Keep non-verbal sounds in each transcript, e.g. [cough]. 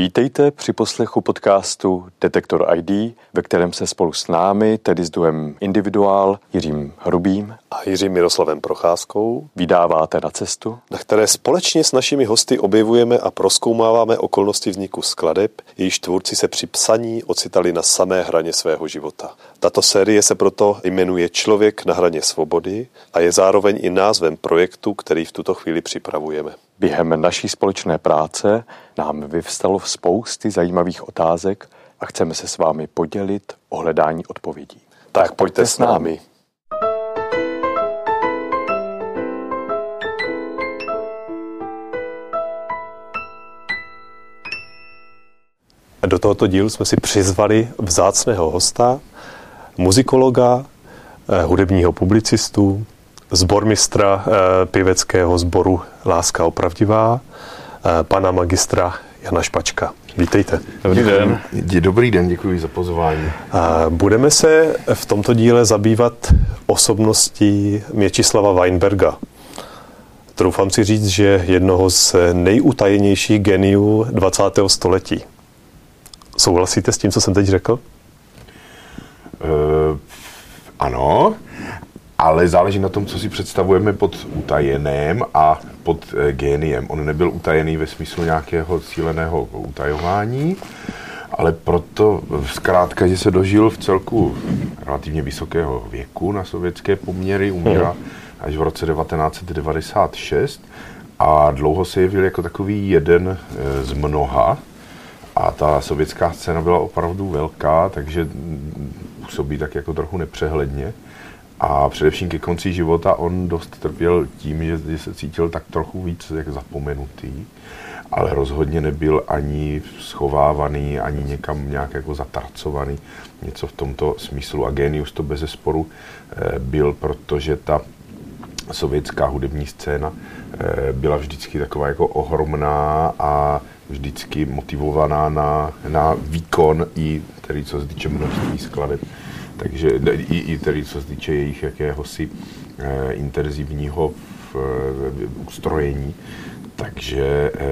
Vítejte při poslechu podcastu Detektor ID, ve kterém se spolu s námi, tedy s duem Individuál, Jiřím Hrubým a Jiřím Miroslavem Procházkou, vydáváte na cestu, na které společně s našimi hosty objevujeme a proskoumáváme okolnosti vzniku skladeb, jejíž tvůrci se při psaní ocitali na samé hraně svého života. Tato série se proto jmenuje Člověk na hraně svobody a je zároveň i názvem projektu, který v tuto chvíli připravujeme. Během naší společné práce nám vyvstalo spousty zajímavých otázek a chceme se s vámi podělit o hledání odpovědí. Tak, tak pojďte s námi. Do tohoto dílu jsme si přizvali vzácného hosta, muzikologa, eh, hudebního publicistu, zbormistra eh, piveckého sboru Láska opravdivá, eh, pana magistra Jana Špačka. Vítejte. Dobrý den. Dobrý den, děkuji za pozvání. Budeme se v tomto díle zabývat osobností Měčislava Weinberga. Troufám si říct, že jednoho z nejutajenějších geniů 20. století. Souhlasíte s tím, co jsem teď řekl? Uh, ano ale záleží na tom, co si představujeme pod utajeném a pod e, géniem. On nebyl utajený ve smyslu nějakého cíleného utajování, ale proto zkrátka, že se dožil v celku relativně vysokého věku na sovětské poměry, umírá až v roce 1996 a dlouho se jevil jako takový jeden e, z mnoha. A ta sovětská scéna byla opravdu velká, takže působí tak jako trochu nepřehledně. A především ke konci života on dost trpěl tím, že, se cítil tak trochu víc jak zapomenutý, ale rozhodně nebyl ani schovávaný, ani někam nějak jako zatarcovaný, něco v tomto smyslu. A Genius to bez zesporu eh, byl, protože ta sovětská hudební scéna eh, byla vždycky taková jako ohromná a vždycky motivovaná na, na výkon i tedy co se týče množství skladeb takže i, i tedy co se týče jejich jakéhosi eh, intenzivního v, eh, ustrojení. Takže eh,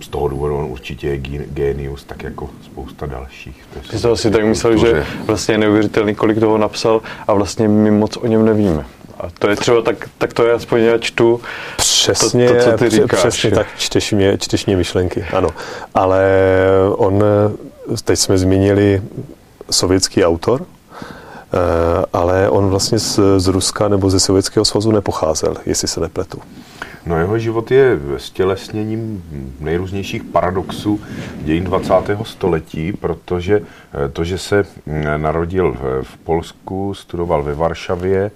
z toho důvodu on určitě je genius, tak jako spousta dalších. Ty jsi asi tak myslel, že vlastně je neuvěřitelný, kolik toho napsal a vlastně my moc o něm nevíme. A to je třeba, tak, tak to je aspoň já čtu přesně, to, to, co ty říkáš. Přesně tak čteš mě, čteš mě myšlenky, ano. Ale on, teď jsme zmínili sovětský autor, eh, ale on vlastně z, z Ruska nebo ze Sovětského svazu nepocházel, jestli se nepletu. No jeho život je stělesněním nejrůznějších paradoxů dějin 20. století, protože eh, to, že se mm, narodil v Polsku, studoval ve Varšavě,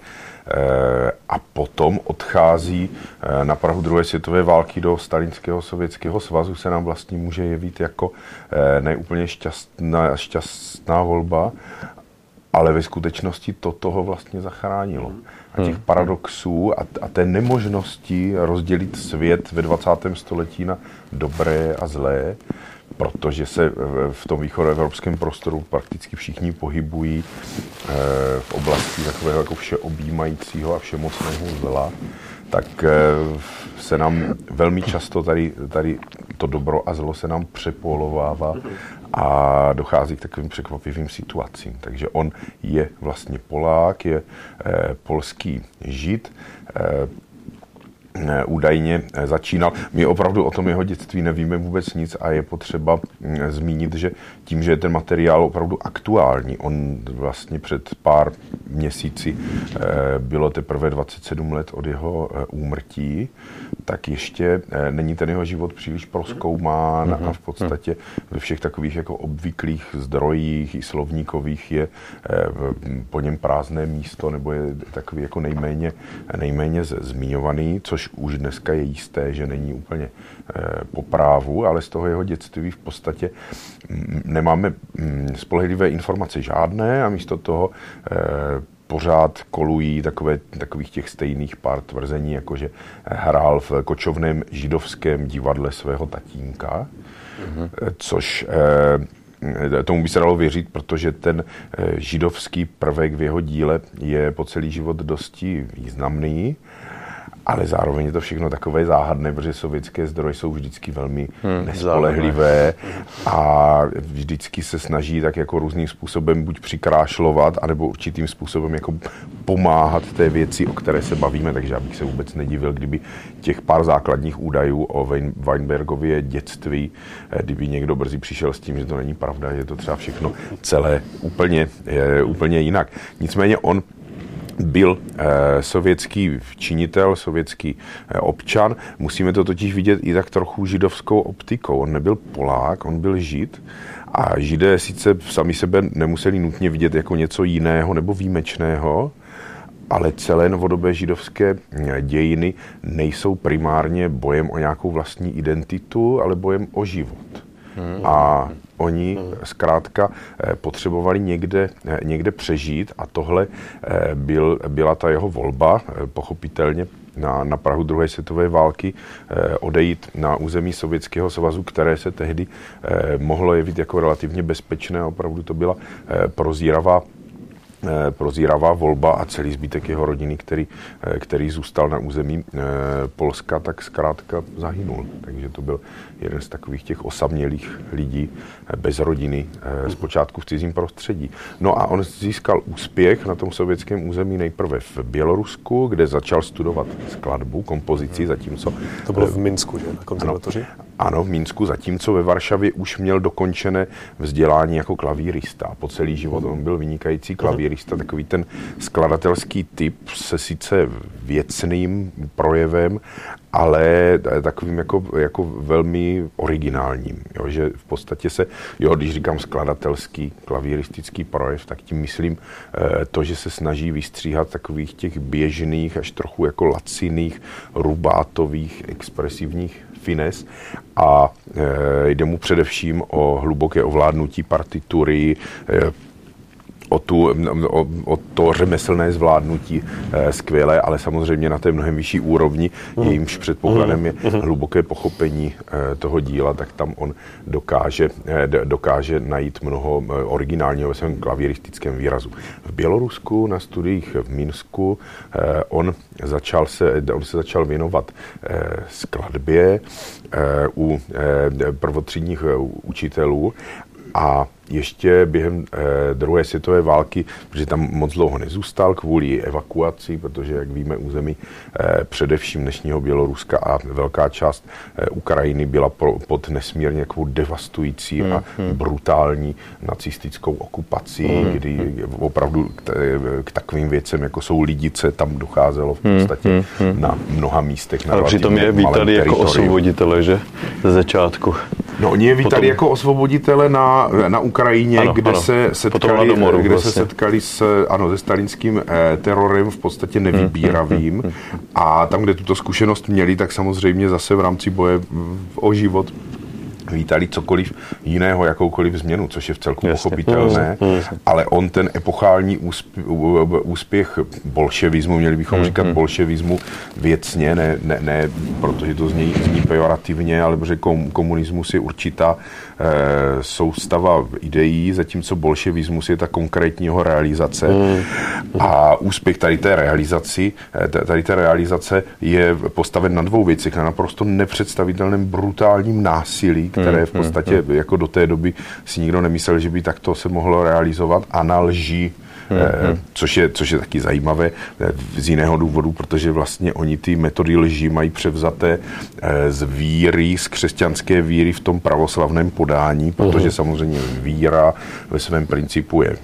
a potom odchází na Prahu druhé světové války do Stalinského sovětského svazu, se nám vlastně může jevit jako neúplně šťastná, šťastná volba, ale ve skutečnosti to toho vlastně zachránilo. A těch hmm. paradoxů a, a té nemožnosti rozdělit svět ve 20. století na dobré a zlé, protože se v tom východoevropském prostoru prakticky všichni pohybují eh, v oblasti takového jako všeobjímajícího a všemocného zla, tak eh, se nám velmi často tady, tady to dobro a zlo se nám přepolovává a dochází k takovým překvapivým situacím. Takže on je vlastně Polák, je eh, polský žid, údajně eh, začínal. My opravdu o tom jeho dětství nevíme vůbec nic a je potřeba mm, zmínit, že tím, že je ten materiál opravdu aktuální, on vlastně před pár měsíci eh, bylo teprve 27 let od jeho úmrtí, tak ještě není ten jeho život příliš proskoumán a v podstatě ve všech takových jako obvyklých zdrojích i slovníkových je po něm prázdné místo nebo je takový jako nejméně, nejméně zmiňovaný, což už dneska je jisté, že není úplně eh, po právu, ale z toho jeho dětství v podstatě mm, nemáme mm, spolehlivé informace žádné a místo toho eh, pořád kolují takové, takových těch stejných pár tvrzení, jako že hrál v kočovném židovském divadle svého tatínka, mm-hmm. což tomu by se dalo věřit, protože ten židovský prvek v jeho díle je po celý život dosti významný ale zároveň je to všechno takové záhadné, protože sovětské zdroje jsou vždycky velmi hmm, nespolehlivé a vždycky se snaží tak jako různým způsobem buď přikrášlovat, anebo určitým způsobem jako pomáhat té věci, o které se bavíme, takže já bych se vůbec nedivil, kdyby těch pár základních údajů o Weinbergově dětství, eh, kdyby někdo brzy přišel s tím, že to není pravda, je to třeba všechno celé úplně, je, úplně jinak. Nicméně on byl eh, sovětský činitel, sovětský eh, občan. Musíme to totiž vidět i tak trochu židovskou optikou. On nebyl Polák, on byl žid. A židé sice sami sebe nemuseli nutně vidět jako něco jiného nebo výjimečného, ale celé novodobé židovské eh, dějiny nejsou primárně bojem o nějakou vlastní identitu, ale bojem o život. Hmm. A Oni hmm. zkrátka eh, potřebovali někde, eh, někde přežít a tohle eh, byl, byla ta jeho volba, pochopitelně na, na Prahu druhé světové války odejít na území Sovětského svazu, které se tehdy mohlo jevit jako relativně bezpečné. Opravdu to byla Eh, prozíravá volba a celý zbytek jeho rodiny, který, eh, který zůstal na území eh, Polska, tak zkrátka zahynul. Takže to byl jeden z takových těch osamělých lidí bez rodiny, zpočátku v cizím prostředí. No a on získal úspěch na tom sovětském území nejprve v Bělorusku, kde začal studovat skladbu, kompozici, zatímco... To bylo v Minsku, že? Na konzervatoři? Ano, ano, v Minsku, zatímco ve Varšavě už měl dokončené vzdělání jako klavírista. Po celý život on byl vynikající klavírista, takový ten skladatelský typ se sice věcným projevem, ale takovým jako, jako velmi originálním. Jo, že v podstatě se, jo, když říkám skladatelský, klavíristický projev, tak tím myslím eh, to, že se snaží vystříhat takových těch běžných, až trochu jako laciných, rubátových, expresivních fines a e, jde mu především o hluboké ovládnutí partitury, e, o, tu, o, o to řemeslné zvládnutí e, skvělé, ale samozřejmě na té mnohem vyšší úrovni, mm. jejímž předpokladem je mm. hluboké pochopení e, toho díla, tak tam on dokáže, e, dokáže najít mnoho originálního ve svém klavíristickém výrazu. V Bělorusku na studiích v Minsku on, začal se, on se začal věnovat skladbě u prvotřídních učitelů a ještě během eh, druhé světové války, protože tam moc dlouho nezůstal kvůli evakuaci, protože, jak víme, území eh, především dnešního Běloruska a velká část eh, Ukrajiny byla pro, pod nesmírně jako devastující mm, a mm. brutální nacistickou okupací, mm, kdy opravdu k, k takovým věcem, jako jsou lidice, tam docházelo v hmm, podstatě mm, mm. na mnoha místech. Na Ale přitom je vítali jako osvoboditele, že? Ze začátku. No, oni je vítali Potom... jako osvoboditele na, na Ukrajině Ukrajině, ano, kde, ano. Se setkali, domoru, kde vlastně. se setkali s, ano, se stalinským eh, terorem v podstatě nevybíravým. Hmm, hmm, hmm. A tam, kde tuto zkušenost měli, tak samozřejmě zase v rámci boje o život vítali cokoliv jiného, jakoukoliv změnu, což je v celku Jasně. pochopitelné, mm, mm. ale on ten epochální úspěch, úspěch bolševismu, měli bychom mm, říkat mm. bolševismu věcně, ne, ne, ne protože to zní, zní pejorativně, ale protože komunismus je určitá soustava ideí, zatímco bolševismus je ta konkrétního realizace. Mm. A úspěch tady té realizaci, eh, tady té realizace je postaven na dvou věcech, na naprosto nepředstavitelném brutálním násilí, které v hmm, podstatě hmm. jako do té doby si nikdo nemyslel, že by takto se mohlo realizovat a na lži Mm-hmm. což, je, což je taky zajímavé eh, z jiného důvodu, protože vlastně oni ty metody lži mají převzaté z víry, z křesťanské víry v tom pravoslavném podání, protože mm-hmm. samozřejmě víra ve svém principu je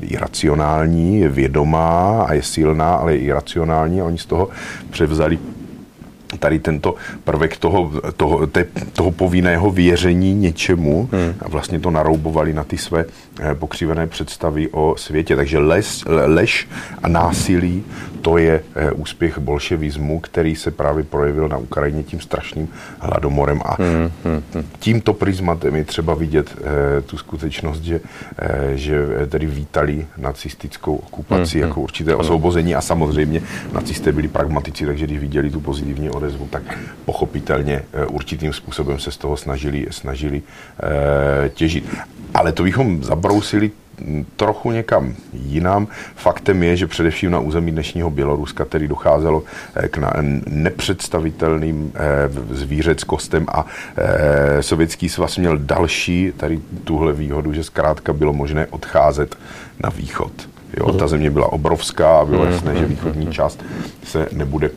iracionální, je vědomá a je silná, ale je iracionální a oni z toho převzali tady tento prvek toho, toho, te, toho povinného věření něčemu hmm. a vlastně to naroubovali na ty své eh, pokřivené představy o světě. Takže les, lež a násilí to je eh, úspěch bolševismu, který se právě projevil na Ukrajině tím strašným hladomorem a hmm, hmm, hmm. tímto prismatem je třeba vidět eh, tu skutečnost, že, eh, že tedy vítali nacistickou okupaci jako určité osvobození a samozřejmě nacisté byli pragmatici, takže když viděli tu pozitivní odezvu, tak pochopitelně eh, určitým způsobem se z toho snažili, snažili eh, těžit. Ale to bychom zabrousili trochu někam jinam. Faktem je, že především na území dnešního Běloruska tedy docházelo k nepředstavitelným zvířeckostem a sovětský svaz měl další tady tuhle výhodu, že zkrátka bylo možné odcházet na východ. Jo, ta země byla obrovská a bylo jasné, že východní část se nebude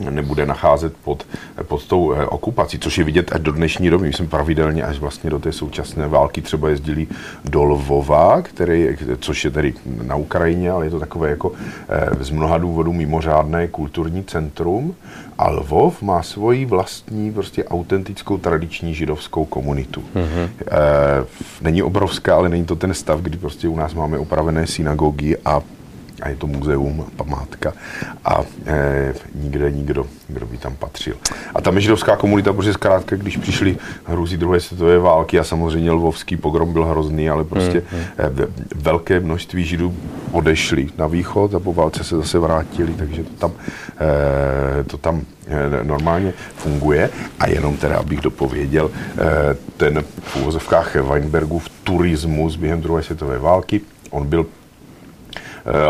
nebude nacházet pod, pod tou eh, okupací, což je vidět až do dnešní doby. My jsme pravidelně až vlastně do té současné války třeba jezdili do Lvova, který, což je tedy na Ukrajině, ale je to takové jako eh, z mnoha důvodů mimořádné kulturní centrum. A Lvov má svoji vlastní prostě autentickou tradiční židovskou komunitu. Mm-hmm. E, není obrovská, ale není to ten stav, kdy prostě u nás máme opravené synagogy a a je to muzeum, památka a e, nikde nikdo, kdo by tam patřil. A ta židovská komunita, protože zkrátka, když přišli hruzí druhé světové války a samozřejmě lvovský pogrom byl hrozný, ale prostě mm, mm. velké množství židů odešli na východ a po válce se zase vrátili, takže to tam, e, to tam e, normálně funguje. A jenom teda, abych dopověděl, e, ten v úvozovkách Weinbergův turismus během druhé světové války, on byl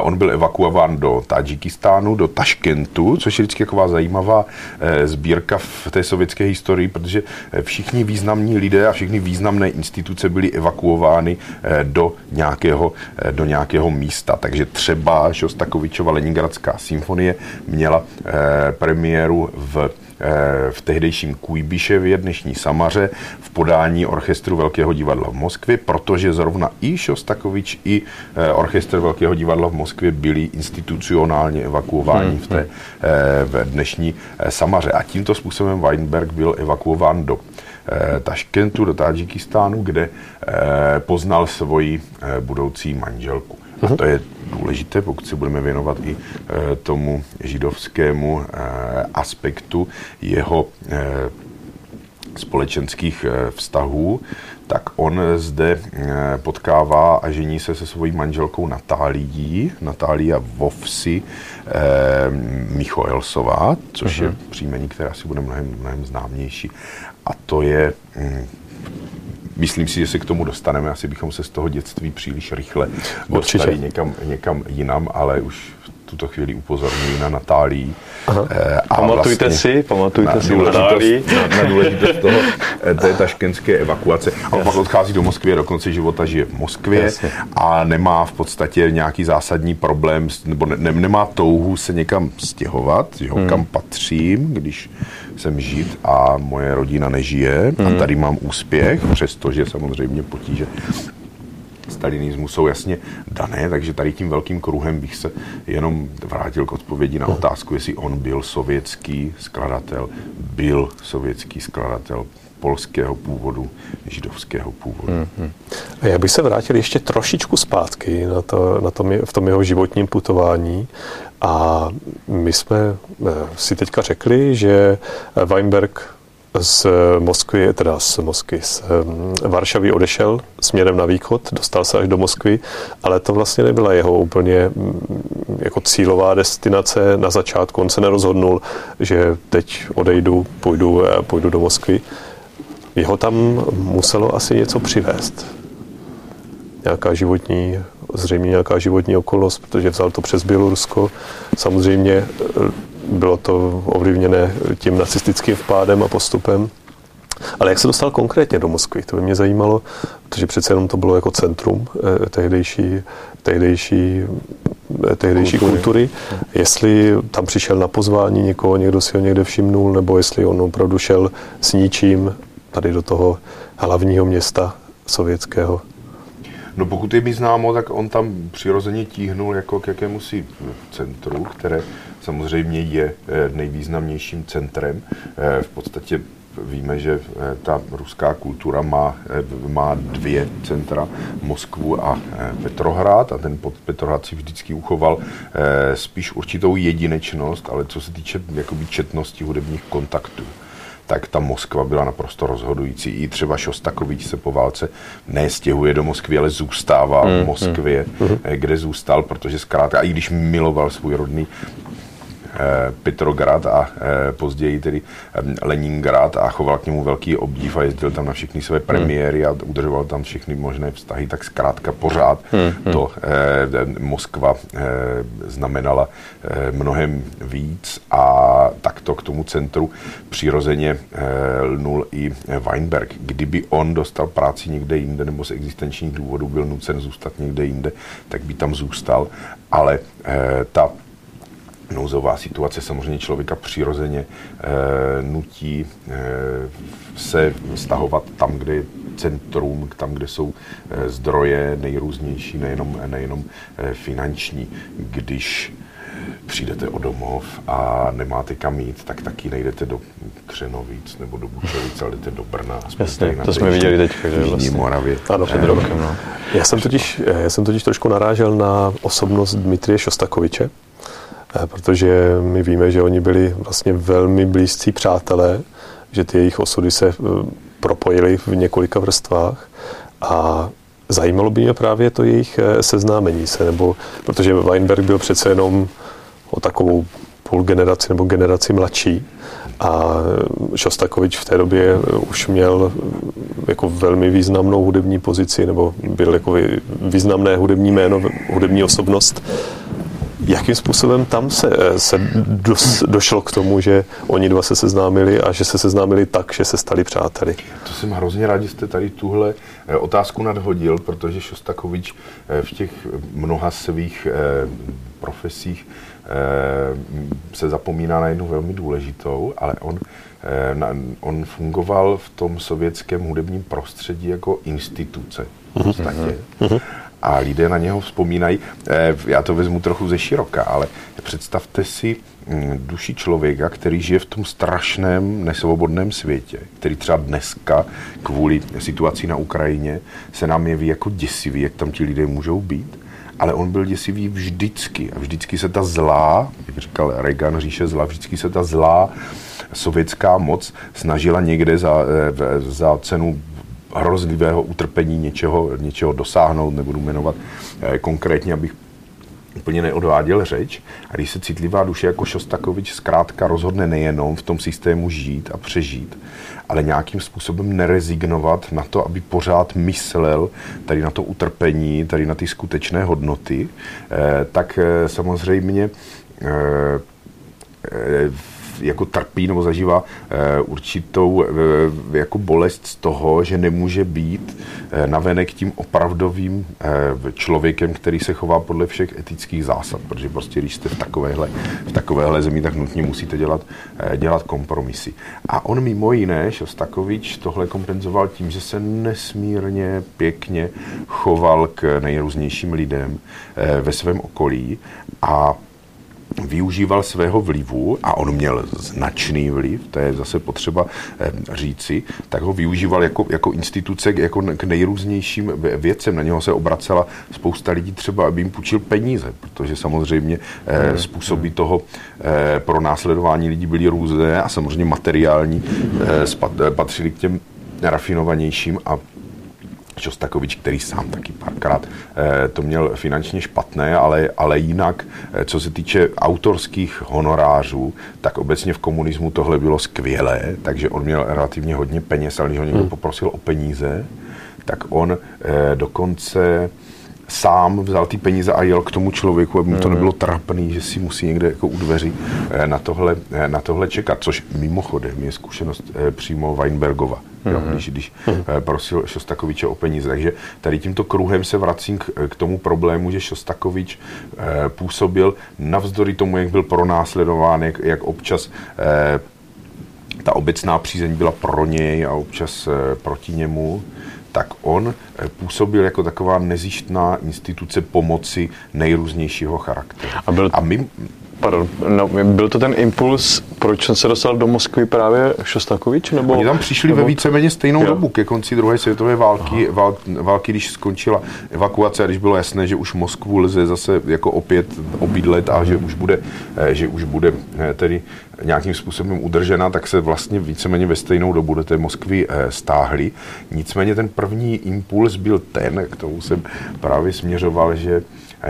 on byl evakuován do Tadžikistánu, do Taškentu, což je vždycky taková zajímavá eh, sbírka v té sovětské historii, protože eh, všichni významní lidé a všechny významné instituce byly evakuovány do nějakého, do nějakého místa. Takže třeba Šostakovičova Leningradská symfonie měla premiéru v Eh, v tehdejším Kujbiševě, dnešní Samaře, v podání orchestru Velkého divadla v Moskvě, protože zrovna i Šostakovič, i eh, orchestr Velkého divadla v Moskvě byli institucionálně evakuováni v té hmm, hmm. v dnešní Samaře. A tímto způsobem Weinberg byl evakuován do Taškentu, do Tadžikistánu, kde poznal svoji budoucí manželku. A mhm. to je důležité, pokud se budeme věnovat i e, tomu židovskému e, aspektu jeho e, společenských vztahů, tak on zde potkává a žení se se svojí manželkou Natálií, Natália Vovsi eh, Michoelsová, což uh-huh. je mhm. příjmení, které asi bude mnohem, mnohem známější. A to je hm, myslím si, že se k tomu dostaneme. Asi bychom se z toho dětství příliš rychle dostali někam, někam jinam, ale už tuto chvíli upozorňuji na Natálii. Eh, a pamatujte vlastně si, pamatujte na si Natálii. Na, na důležitost toho, eh, té taškenské evakuace. A pak odchází do Moskvy a do konce života žije v Moskvě Jasně. a nemá v podstatě nějaký zásadní problém, nebo ne, nemá touhu se někam stěhovat, jo, hmm. kam patřím, když jsem žít a moje rodina nežije mm. a tady mám úspěch, přestože samozřejmě potíže stalinismu jsou jasně dané, takže tady tím velkým kruhem bych se jenom vrátil k odpovědi na otázku, jestli on byl sovětský skladatel, byl sovětský skladatel polského původu, židovského původu. Mm-hmm. A já bych se vrátil ještě trošičku zpátky na to, na tom, v tom jeho životním putování. A my jsme eh, si teďka řekli, že Weinberg z Moskvy, teda z Moskvy, z Varšavy odešel směrem na východ, dostal se až do Moskvy, ale to vlastně nebyla jeho úplně jako cílová destinace na začátku. On se nerozhodnul, že teď odejdu, půjdu, eh, půjdu do Moskvy. Jeho tam muselo asi něco přivést. Nějaká životní, zřejmě nějaká životní okolnost, protože vzal to přes Bělorusko. Samozřejmě eh, bylo to ovlivněné tím nacistickým vpádem a postupem. Ale jak se dostal konkrétně do Moskvy? To by mě zajímalo, protože přece jenom to bylo jako centrum eh, tehdejší, tehdejší, eh, tehdejší kultury. kultury. Jestli tam přišel na pozvání někoho, někdo si ho někde všimnul, nebo jestli on opravdu šel s ničím tady do toho hlavního města sovětského. No pokud je mi známo, tak on tam přirozeně tíhnul jako k jakému si centru, které samozřejmě je eh, nejvýznamnějším centrem. Eh, v podstatě víme, že eh, ta ruská kultura má, má dvě centra, Moskvu a Petrohrad a ten pod Petrohrad si vždycky uchoval spíš určitou jedinečnost, ale co se týče jakoby četnosti hudebních kontaktů tak ta Moskva byla naprosto rozhodující. I třeba Šostakovič se po válce nestěhuje do Moskvy, ale zůstává mm, v Moskvě, mm, kde zůstal, protože zkrátka, i když miloval svůj rodný Petrograd a později tedy Leningrad a choval k němu velký obdiv a jezdil tam na všechny své hmm. premiéry a udržoval tam všechny možné vztahy, tak zkrátka pořád hmm. to Moskva znamenala mnohem víc a takto k tomu centru přirozeně lnul i Weinberg. Kdyby on dostal práci někde jinde nebo z existenčních důvodů byl nucen zůstat někde jinde, tak by tam zůstal, ale ta nouzová situace samozřejmě člověka přirozeně e, nutí e, se stahovat tam, kde je centrum, tam, kde jsou e, zdroje nejrůznější, nejenom, nejenom e, finanční. Když přijdete o domov a nemáte kam jít, tak taky nejdete do Křenovíc nebo do Bučovic, ale jdete do Brna. Jasně, to jsme viděli teď. Vlastně. Moravě. Ano, před rokem. No. Já, jsem totiž, já jsem totiž trošku narážel na osobnost Dmitrie Šostakoviče, Eh, protože my víme, že oni byli vlastně velmi blízcí přátelé, že ty jejich osudy se eh, propojily v několika vrstvách. A zajímalo by mě právě to jejich eh, seznámení se, nebo protože Weinberg byl přece jenom o takovou půl generaci nebo generaci mladší. A Šostakovič v té době už měl jako velmi významnou hudební pozici nebo byl jako významné hudební jméno, hudební osobnost Jakým způsobem tam se, eh, se dos, došlo k tomu, že oni dva se seznámili a že se seznámili tak, že se stali přáteli? To jsem hrozně rád, že jste tady tuhle eh, otázku nadhodil, protože Šostakovič eh, v těch mnoha svých profesích se zapomíná na jednu velmi důležitou, ale on, on fungoval v tom sovětském hudebním prostředí jako instituce v podstatě. Uh-huh a lidé na něho vzpomínají. Eh, já to vezmu trochu ze široka, ale představte si mm, duši člověka, který žije v tom strašném, nesvobodném světě, který třeba dneska kvůli situaci na Ukrajině se nám jeví jako děsivý, jak tam ti lidé můžou být. Ale on byl děsivý vždycky a vždycky se ta zlá, jak říkal Reagan, říše zla, vždycky se ta zlá sovětská moc snažila někde za, eh, za cenu hrozlivého utrpení něčeho, něčeho dosáhnout, nebudu jmenovat eh, konkrétně, abych úplně neodváděl řeč. A když se citlivá duše jako Šostakovič zkrátka rozhodne nejenom v tom systému žít a přežít, ale nějakým způsobem nerezignovat na to, aby pořád myslel tady na to utrpení, tady na ty skutečné hodnoty, eh, tak eh, samozřejmě jako trpí nebo zažívá eh, určitou eh, jako bolest z toho, že nemůže být eh, navenek tím opravdovým člověkem, který se chová podle všech etických zásad, protože prostě když jste v takovéhle, v takovéhle zemi, tak nutně musíte dělat, dělat kompromisy. A on mimo jiné, Šostakovič, tohle kompenzoval tím, že se nesmírně pěkně choval k nejrůznějším lidem ve svém okolí a využíval svého vlivu, a on měl značný vliv, to je zase potřeba eh, říci, tak ho využíval jako, jako instituce jako k nejrůznějším věcem. Na něho se obracela spousta lidí třeba, aby jim půjčil peníze, protože samozřejmě eh, hmm. způsoby toho eh, pro následování lidí byly různé a samozřejmě materiální patřili k těm rafinovanějším a Šostakovič, který sám taky párkrát eh, to měl finančně špatné, ale, ale jinak, eh, co se týče autorských honorářů, tak obecně v komunismu tohle bylo skvělé, takže on měl relativně hodně peněz, ale když ho někdo hmm. poprosil o peníze, tak on eh, dokonce sám vzal ty peníze a jel k tomu člověku, aby mu to hmm. nebylo trapný, že si musí někde jako u dveří na tohle, na tohle čekat, což mimochodem je zkušenost přímo Weinbergova jo, mhm. když, když mhm. Eh, prosil Šostakoviče o peníze. Takže tady tímto kruhem se vracím k, k tomu problému, že Šostakovič eh, působil navzdory tomu, jak byl pronásledován, jak, jak občas eh, ta obecná přízeň byla pro něj a občas eh, proti němu, tak on eh, působil jako taková nezištná instituce pomoci nejrůznějšího charakteru. A, byl, a my, pardon, no, byl to ten impuls proč jsem se dostal do Moskvy právě Šostakovič? Nebo, Oni tam přišli nebo... ve víceméně stejnou jo. dobu ke konci druhé světové války, vál, války, když skončila evakuace a když bylo jasné, že už Moskvu lze zase jako opět obydlet a že už bude, eh, že už bude eh, tedy nějakým způsobem udržena, tak se vlastně víceméně ve stejnou dobu do té Moskvy eh, stáhli. Nicméně ten první impuls byl ten, k tomu jsem právě směřoval, že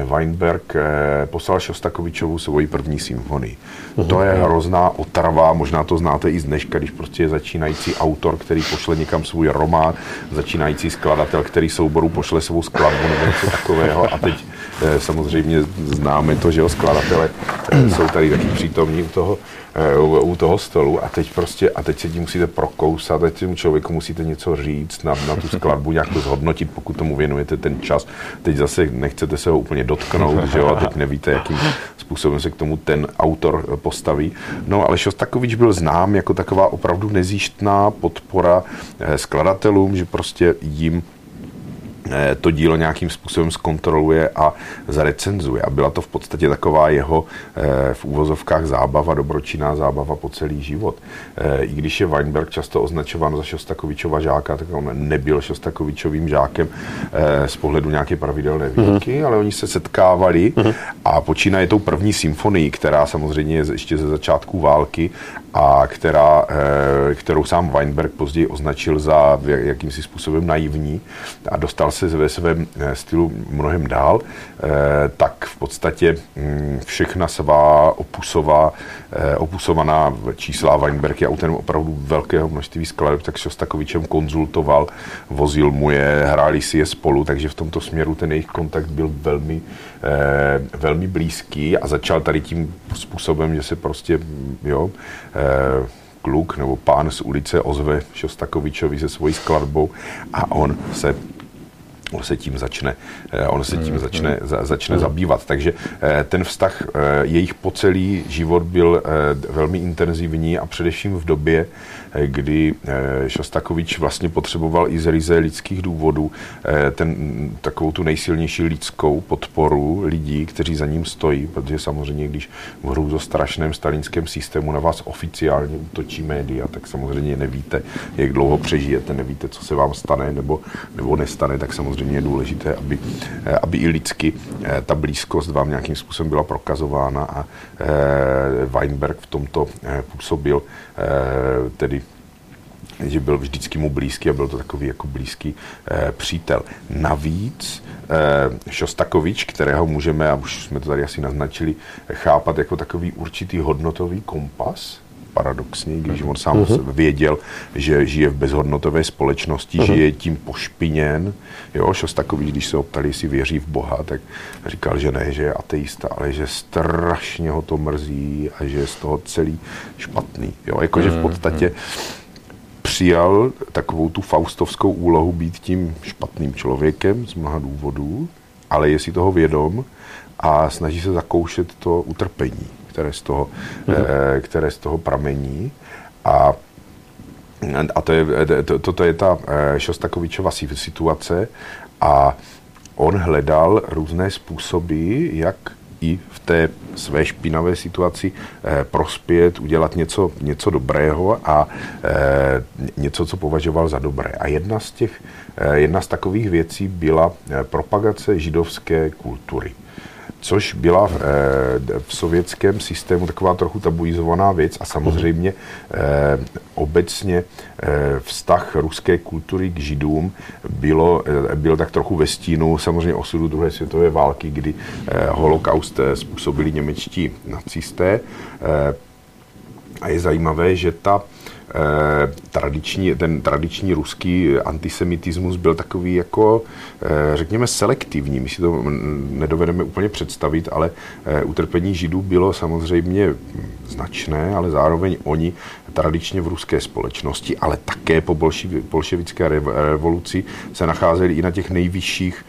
Weinberg poslal Šostakovičovu svoji první symfonii. Uh-huh. To je hrozná otrava, možná to znáte i z dneška, když prostě je začínající autor, který pošle někam svůj román, začínající skladatel, který souboru pošle svou skladbu nebo něco takového a teď eh, samozřejmě známe to, že jo, skladatele eh, [clears throat] jsou tady taky přítomní u toho, eh, u, toho stolu a teď prostě, a teď se tím musíte prokousat, teď tomu člověku musíte něco říct na, na tu skladbu, nějak to zhodnotit, pokud tomu věnujete ten čas. Teď zase nechcete se ho úplně dotknout, že jo, a teď nevíte, jakým způsobem se k tomu ten autor postaví. No ale Šostakovič byl znám jako taková opravdu nezjištná podpora eh, skladatelům, že prostě jim Eh, to dílo nějakým způsobem zkontroluje a zarecenzuje. A byla to v podstatě taková jeho eh, v úvozovkách zábava, dobročinná zábava po celý život. Eh, I když je Weinberg často označován za Šostakovičova žáka, tak on nebyl Šostakovičovým žákem z pohledu nějaké pravidelné výuky, mm. ale oni se setkávali mm. a počínaje tou první symfonii, která samozřejmě je ještě ze začátku války a která, kterou sám Weinberg později označil za jakýmsi způsobem naivní a dostal se ve svém eh, stylu mnohem dál, eh, tak v podstatě mm, všechna svá opusová, eh, opusovaná čísla Weinberg je autorem opravdu velkého množství skladeb, tak Šostakovičem konzultoval, vozil mu je, hráli si je spolu, takže v tomto směru ten jejich kontakt byl velmi, velmi blízký a začal tady tím způsobem, že se prostě, jo, kluk nebo pán z ulice ozve Šostakovičovi se svojí skladbou a on se on se tím začne, eh, on se tím hmm, začne, za, začne zabývat. Takže eh, ten vztah eh, jejich po celý život byl velmi intenzivní a především v době, kdy Šostakovič vlastně potřeboval i z ryze lidských důvodů ten, takovou tu nejsilnější lidskou podporu lidí, kteří za ním stojí, protože samozřejmě, když v hrůzo strašném stalinském systému na vás oficiálně útočí média, tak samozřejmě nevíte, jak dlouho přežijete, nevíte, co se vám stane nebo, nebo nestane, tak samozřejmě je důležité, aby, eh, aby i lidsky eh, ta blízkost vám nějakým způsobem byla prokazována a eh, Weinberg v tomto působil tedy že byl vždycky mu blízký a byl to takový jako blízký eh, přítel. Navíc eh, Šostakovič, kterého můžeme, a už jsme to tady asi naznačili, chápat jako takový určitý hodnotový kompas, paradoxně, když on sám uh-huh. věděl, že žije v bezhodnotové společnosti, uh-huh. žije tím pošpiněn. Jo, Šostakovič, když se optali, jestli věří v Boha, tak říkal, že ne, že je ateista, ale že strašně ho to mrzí a že je z toho celý špatný. Jo, jakože v mhm, podstatě přijal takovou tu faustovskou úlohu být tím špatným člověkem z mnoha důvodů, ale je si toho vědom a snaží se zakoušet to utrpení které z toho, mm-hmm. které z toho pramení. A a to je, to, toto je ta eh, Šostakovičova situace a on hledal různé způsoby, jak i v té své špinavé situaci eh, prospět, udělat něco, něco dobrého a eh, něco, co považoval za dobré. A jedna z těch, eh, jedna z takových věcí byla propagace židovské kultury což byla v, eh, v sovětském systému taková trochu tabuizovaná věc a samozřejmě eh, obecně eh, vztah ruské kultury k židům bylo, byl tak trochu ve stínu samozřejmě osudu druhé světové války, kdy holokaust způsobili němečtí nacisté. A je zajímavé, že ta tradiční, ten tradiční ruský antisemitismus byl takový jako, eh, řekněme, selektivní. My si to nedovedeme úplně představit, ale eh, utrpení židů bylo samozřejmě značné, ale zároveň oni tradičně v ruské společnosti, ale také po bolševické revoluci se nacházely i na těch nejvyšších,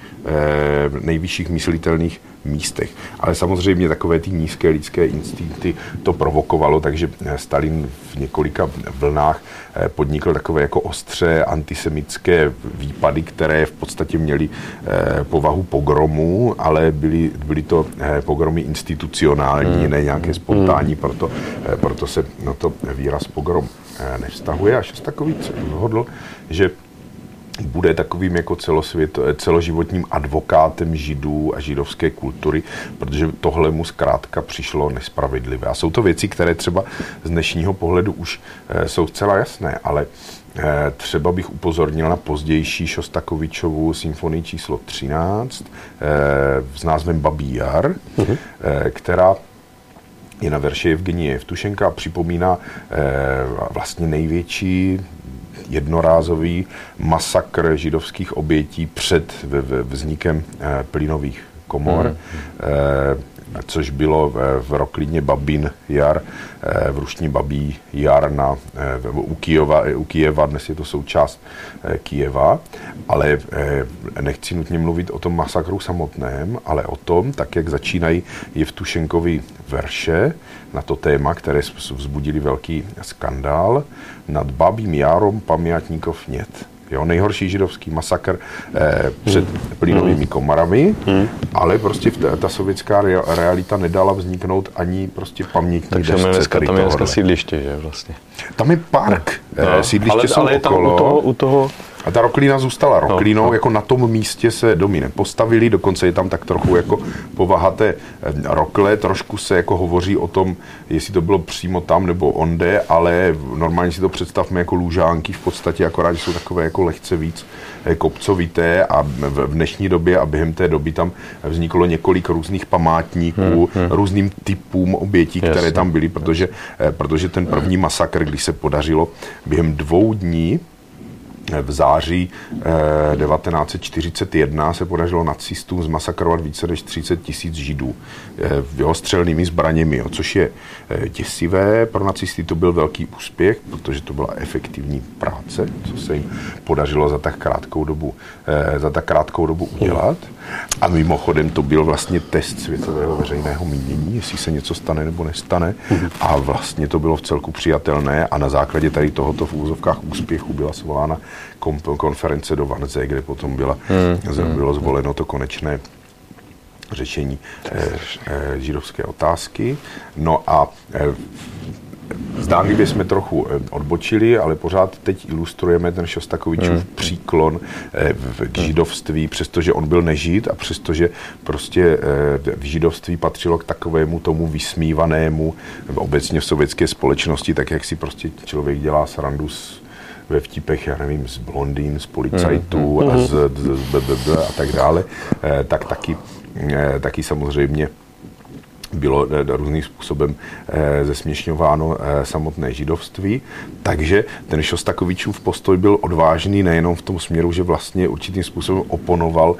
nejvyšších myslitelných místech. Ale samozřejmě takové ty nízké lidské instinkty to provokovalo, takže Stalin v několika vlnách eh, podnikl takové jako ostře antisemické výpady, které v podstatě měly eh, povahu pogromu, ale byly, byly to eh, pogromy institucionální, hmm. ne nějaké spontánní, proto, proto se na to výraz pogrom nevztahuje. A Šostakovič rozhodl, že bude takovým jako celosvět, celoživotním advokátem židů a židovské kultury, protože tohle mu zkrátka přišlo nespravedlivé. A jsou to věci, které třeba z dnešního pohledu už eh, jsou zcela jasné, ale eh, Třeba bych upozornil na pozdější Šostakovičovu symfonii číslo 13 eh, s názvem Babí jar, uh-huh. která je na verše Evgenie Jevtušenka a připomíná vlastně největší jednorázový masakr židovských obětí před vznikem eh, plynových komor. Hmm což bylo v Roklíně Babín Jar, eh, v Rušní Babí Jar na, eh, u, Kijeva, u Kijeva, dnes je to součást eh, Kijeva, ale nechci nutně mluvit o tom masakru samotném, ale o tom, tak jak začínají Jevtušenkovi verše na to téma, které vzbudili velký skandál, nad Babím Jarom památníkov nět Jo, nejhorší židovský masakr eh, před hmm. plynovými hmm. komorami, hmm. ale prostě ta, ta sovětská realita nedala vzniknout ani prostě pamětní Takže desce. dneska, tam je dneska sídliště, že vlastně. Tam je park, no. eh, sídliště ale, jsou ale okolo. Tam u toho, u toho a ta roklína zůstala roklínou, no, no. jako na tom místě se domy nepostavili, dokonce je tam tak trochu jako povaha té eh, rokle, trošku se jako hovoří o tom, jestli to bylo přímo tam nebo onde, ale normálně si to představme jako lůžánky v podstatě, akorát, že jsou takové jako lehce víc eh, kopcovité a v dnešní době a během té doby tam vzniklo několik různých památníků, hmm, hmm. různým typům obětí, Jasně. které tam byly, protože, eh, protože ten první masakr, když se podařilo během dvou dní v září 1941 eh, se podařilo nacistům zmasakrovat více než 30 tisíc židů eh, střelnými zbraněmi, což je eh, děsivé. Pro nacisty to byl velký úspěch, protože to byla efektivní práce, co se jim podařilo za tak krátkou dobu, za tak krátkou dobu udělat. A mimochodem to byl vlastně test světového veřejného mínění, jestli se něco stane nebo nestane. A vlastně to bylo v celku přijatelné a na základě tady tohoto v úzovkách úspěchu byla svolána konference do Vanze, kde potom byla, hmm. bylo zvoleno to konečné řešení eh, eh, židovské otázky. No a eh, Zdánlivě jsme trochu eh, odbočili, ale pořád teď ilustrujeme ten Šostakovičův hmm. příklon eh, k židovství, přestože on byl nežid a přestože prostě eh, v židovství patřilo k takovému tomu vysmívanému obecně v sovětské společnosti, tak jak si prostě člověk dělá srandu s ve vtipech, já nevím, z blondýn, z policajtů mm, a z, z, z BBB a tak dále, tak taky, taky samozřejmě bylo eh, různým způsobem eh, zesměšňováno eh, samotné židovství. Takže ten Šostakovičův postoj byl odvážný nejenom v tom směru, že vlastně určitým způsobem oponoval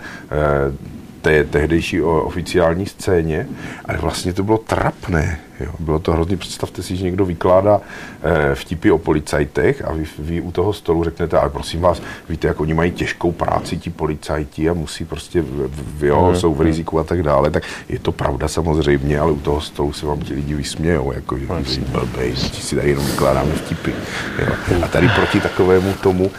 té tehdejší oficiální scéně, ale vlastně to bylo trapné. Jo. Bylo to hrozně, představte si, že někdo vykládá e, vtipy o policajtech a vy, vy u toho stolu řeknete, ale prosím vás, víte, jak oni mají těžkou práci, ti policajti a musí prostě, v, v, jo, mm. jsou v riziku a tak dále, tak je to pravda samozřejmě, ale u toho stolu se vám ti lidi vysmějou, jako že jsi blbej, si tady jenom vykládáme vtipy. Jo. A tady proti takovému tomu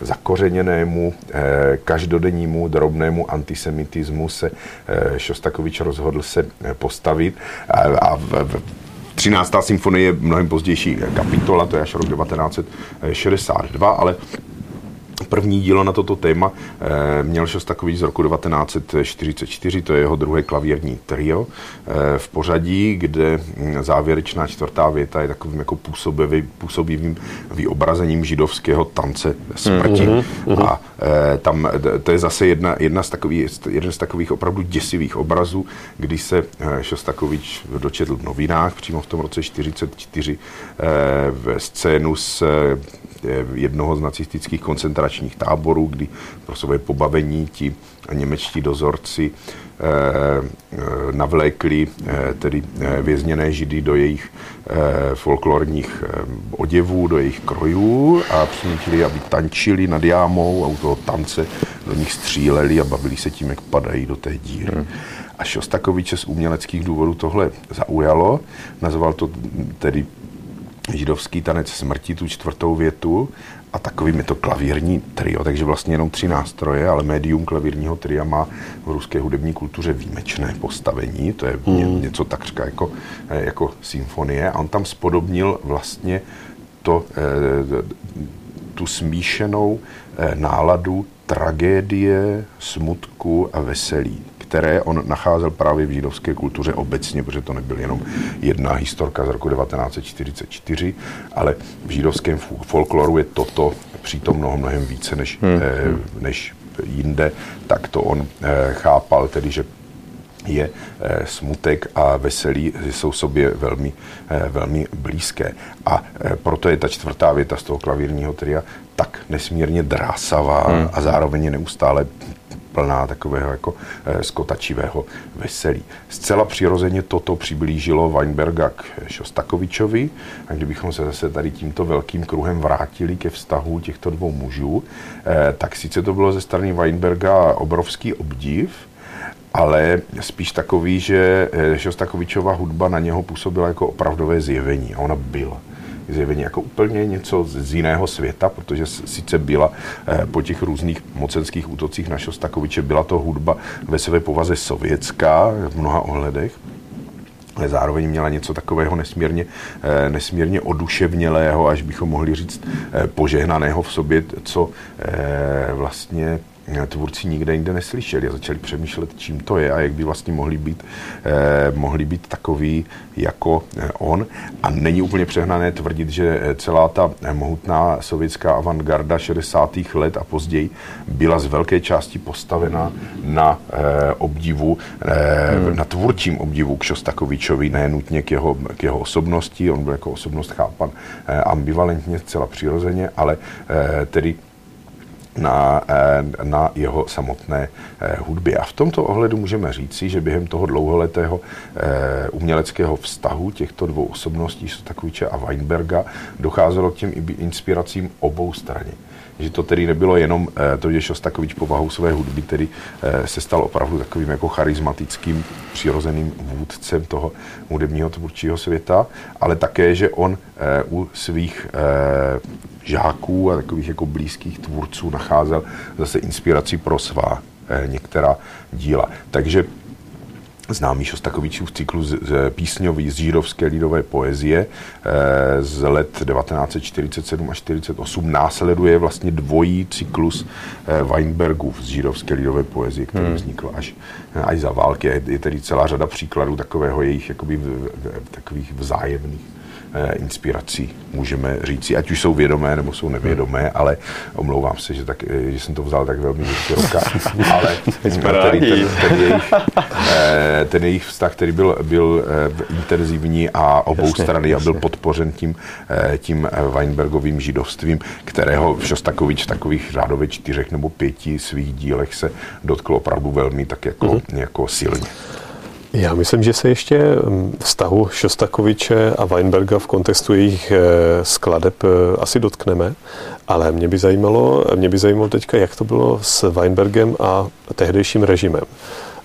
zakořeněnému, eh, každodennímu drobnému antisemitismu se eh, Šostakovič rozhodl se eh, postavit a, v, 13. symfonie je mnohem pozdější kapitola, to je až rok 1962, ale První dílo na toto téma eh, měl Šostakovič z roku 1944, to je jeho druhé klavírní trio eh, v pořadí, kde hm, závěrečná čtvrtá věta je takovým jako působivý, působivým vyobrazením židovského tance smrti. Mm-hmm. A eh, tam to je zase jedna, jedna z takových, jeden z takových opravdu děsivých obrazů, kdy se Šostakovič dočetl v novinách přímo v tom roce 1944 v scénu s jednoho z nacistických koncentračních koncentračních táborů, kdy pro své pobavení ti němečtí dozorci eh, eh, navlékli tedy vězněné židy do jejich folklorních oděvů, do jejich krojů a přinutili, aby tančili nad jámou a u toho tance do nich stříleli a bavili se tím, jak padají do té díry. Hmm. A Šostakoviče z uměleckých důvodů tohle zaujalo, nazval to tedy židovský tanec smrti, tu čtvrtou větu, a takovým je to klavírní trio, takže vlastně jenom tři nástroje, ale médium klavírního tria má v ruské hudební kultuře výjimečné postavení, to je mm. něco takřka jako, eh, jako symfonie a on tam spodobnil vlastně to, eh, tu smíšenou eh, náladu tragédie, smutku a veselí které on nacházel právě v židovské kultuře obecně, protože to nebyl jenom jedna historka z roku 1944, ale v židovském folkloru je toto přítomno mnohem více než, hmm. eh, než jinde, tak to on eh, chápal, tedy že je eh, smutek a veselí jsou sobě velmi, velmi blízké. A proto je ta čtvrtá věta z toho klavírního tria tak nesmírně drásavá hmm. a zároveň je neustále plná takového jako eh, skotačivého veselí. Zcela přirozeně toto přiblížilo Weinberga k Šostakovičovi. A kdybychom se zase tady tímto velkým kruhem vrátili ke vztahu těchto dvou mužů, eh, tak sice to bylo ze strany Weinberga obrovský obdiv, ale spíš takový, že eh, Šostakovičova hudba na něho působila jako opravdové zjevení. A ona byla zjevení jako úplně něco z jiného světa, protože sice byla eh, po těch různých mocenských útocích na Šostakoviče, byla to hudba ve své povaze sovětská v mnoha ohledech, ale zároveň měla něco takového nesmírně, eh, nesmírně oduševnělého, až bychom mohli říct eh, požehnaného v sobě, co vlastně tvůrci nikde jinde neslyšeli a začali přemýšlet, čím to je a jak by vlastně mohli být, eh, mohli být takový jako eh, on. A není úplně přehnané tvrdit, že celá ta mohutná sovětská avantgarda 60. let a později byla z velké části postavena na eh, obdivu, eh, hmm. na tvůrčím obdivu k Šostakovičovi, ne nutně k jeho, k jeho osobnosti, on byl jako osobnost chápan eh, ambivalentně, zcela přirozeně, ale eh, tedy na, eh, na jeho samotné eh, hudbě. A v tomto ohledu můžeme říci, že během toho dlouholetého eh, uměleckého vztahu těchto dvou osobností, Sostakoviče a Weinberga, docházelo k těm inspiracím obou straně že to tedy nebylo jenom to, že Šostakovič povahou své hudby tedy se stal opravdu takovým jako charismatickým, přirozeným vůdcem toho hudebního tvůrčího světa, ale také, že on u svých žáků a takových jako blízkých tvůrců nacházel zase inspiraci pro svá eh, některá díla. Takže známý Šostakovičův cyklus z, z písňový z žírovské lidové poezie e, z let 1947 až 48 následuje vlastně dvojí cyklus e, Weinbergů z žírovské lidové poezie, který hmm. vznikl až, až za války. Je, je tedy celá řada příkladů takového jejich jakoby v, v, takových vzájemných Eh, inspirací, můžeme říci, ať už jsou vědomé nebo jsou nevědomé, hmm. ale omlouvám se, že, tak, eh, že jsem to vzal tak velmi široka, [laughs] ale ten, ten, ten, jejich, eh, ten jejich vztah, který byl, byl intenzivní a obou jasně, strany jasně. a byl podpořen tím, tím Weinbergovým židovstvím, kterého Šostakovič v takových řádově čtyřech nebo pěti svých dílech se dotkl opravdu velmi tak jako, mm-hmm. jako silně. Já myslím, že se ještě mm, vztahu Šostakoviče a Weinberga v kontextu jejich eh, skladeb eh, asi dotkneme, ale mě by zajímalo, mě by zajímalo teďka, jak to bylo s Weinbergem a tehdejším režimem.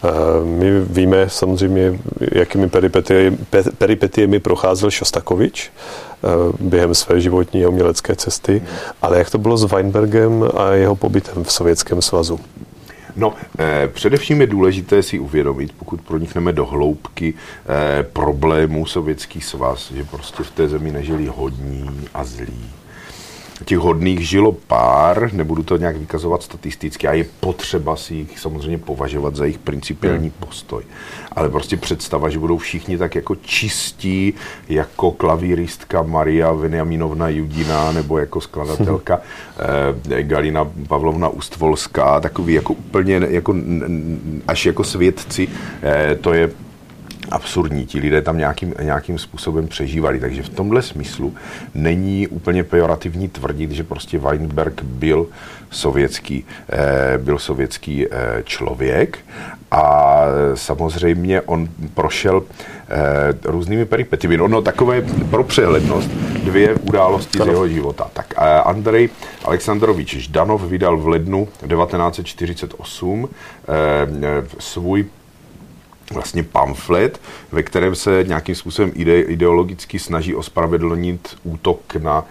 Eh, my víme samozřejmě, jakými peripetiemi, peripetiemi procházel Šostakovič během své životní a umělecké cesty, ale jak to bylo s Weinbergem a jeho pobytem v Sovětském svazu? No, eh, především je důležité si uvědomit, pokud pronikneme do hloubky eh, problémů Sovětský svaz, že prostě v té zemi nežili hodní a zlí těch hodných žilo pár, nebudu to nějak vykazovat statisticky a je potřeba si jich samozřejmě považovat za jejich principiální hmm. postoj. Ale prostě představa, že budou všichni tak jako čistí, jako klavíristka Maria Veniaminovna Judina nebo jako skladatelka [laughs] eh, Galina Pavlovna Ustvolská, takový jako úplně jako až jako svědci, eh, to je absurdní. Ti lidé tam nějakým, nějakým způsobem přežívali. Takže v tomhle smyslu není úplně pejorativní tvrdit, že prostě Weinberg byl sovětský, eh, byl sovětský eh, člověk a samozřejmě on prošel eh, různými peripetiemi. No, no takové pro přehlednost dvě události z jeho života. Tak Andrej Aleksandrovič Ždanov vydal v lednu 1948 svůj vlastně pamflet, ve kterém se nějakým způsobem ide, ideologicky snaží ospravedlnit útok na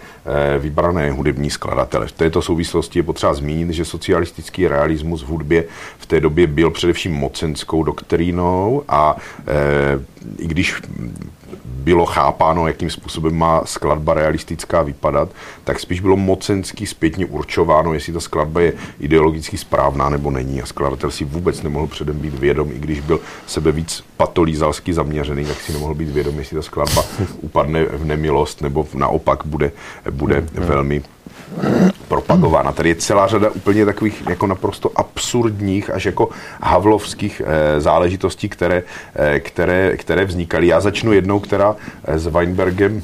e, vybrané hudební skladatele. V této souvislosti je potřeba zmínit, že socialistický realismus v hudbě v té době byl především mocenskou doktrínou a e, i když bylo chápáno, jakým způsobem má skladba realistická vypadat, tak spíš bylo mocensky zpětně určováno, jestli ta skladba je ideologicky správná nebo není. A skladatel si vůbec nemohl předem být vědom, i když byl sebe víc patolízalsky zaměřený, tak si nemohl být vědom, jestli ta skladba upadne v nemilost nebo naopak bude, bude hmm. velmi propagována. Tady je celá řada úplně takových jako naprosto absurdních až jako havlovských e, záležitostí, které, e, které, které vznikaly. Já začnu jednou, která eh, s Weinbergem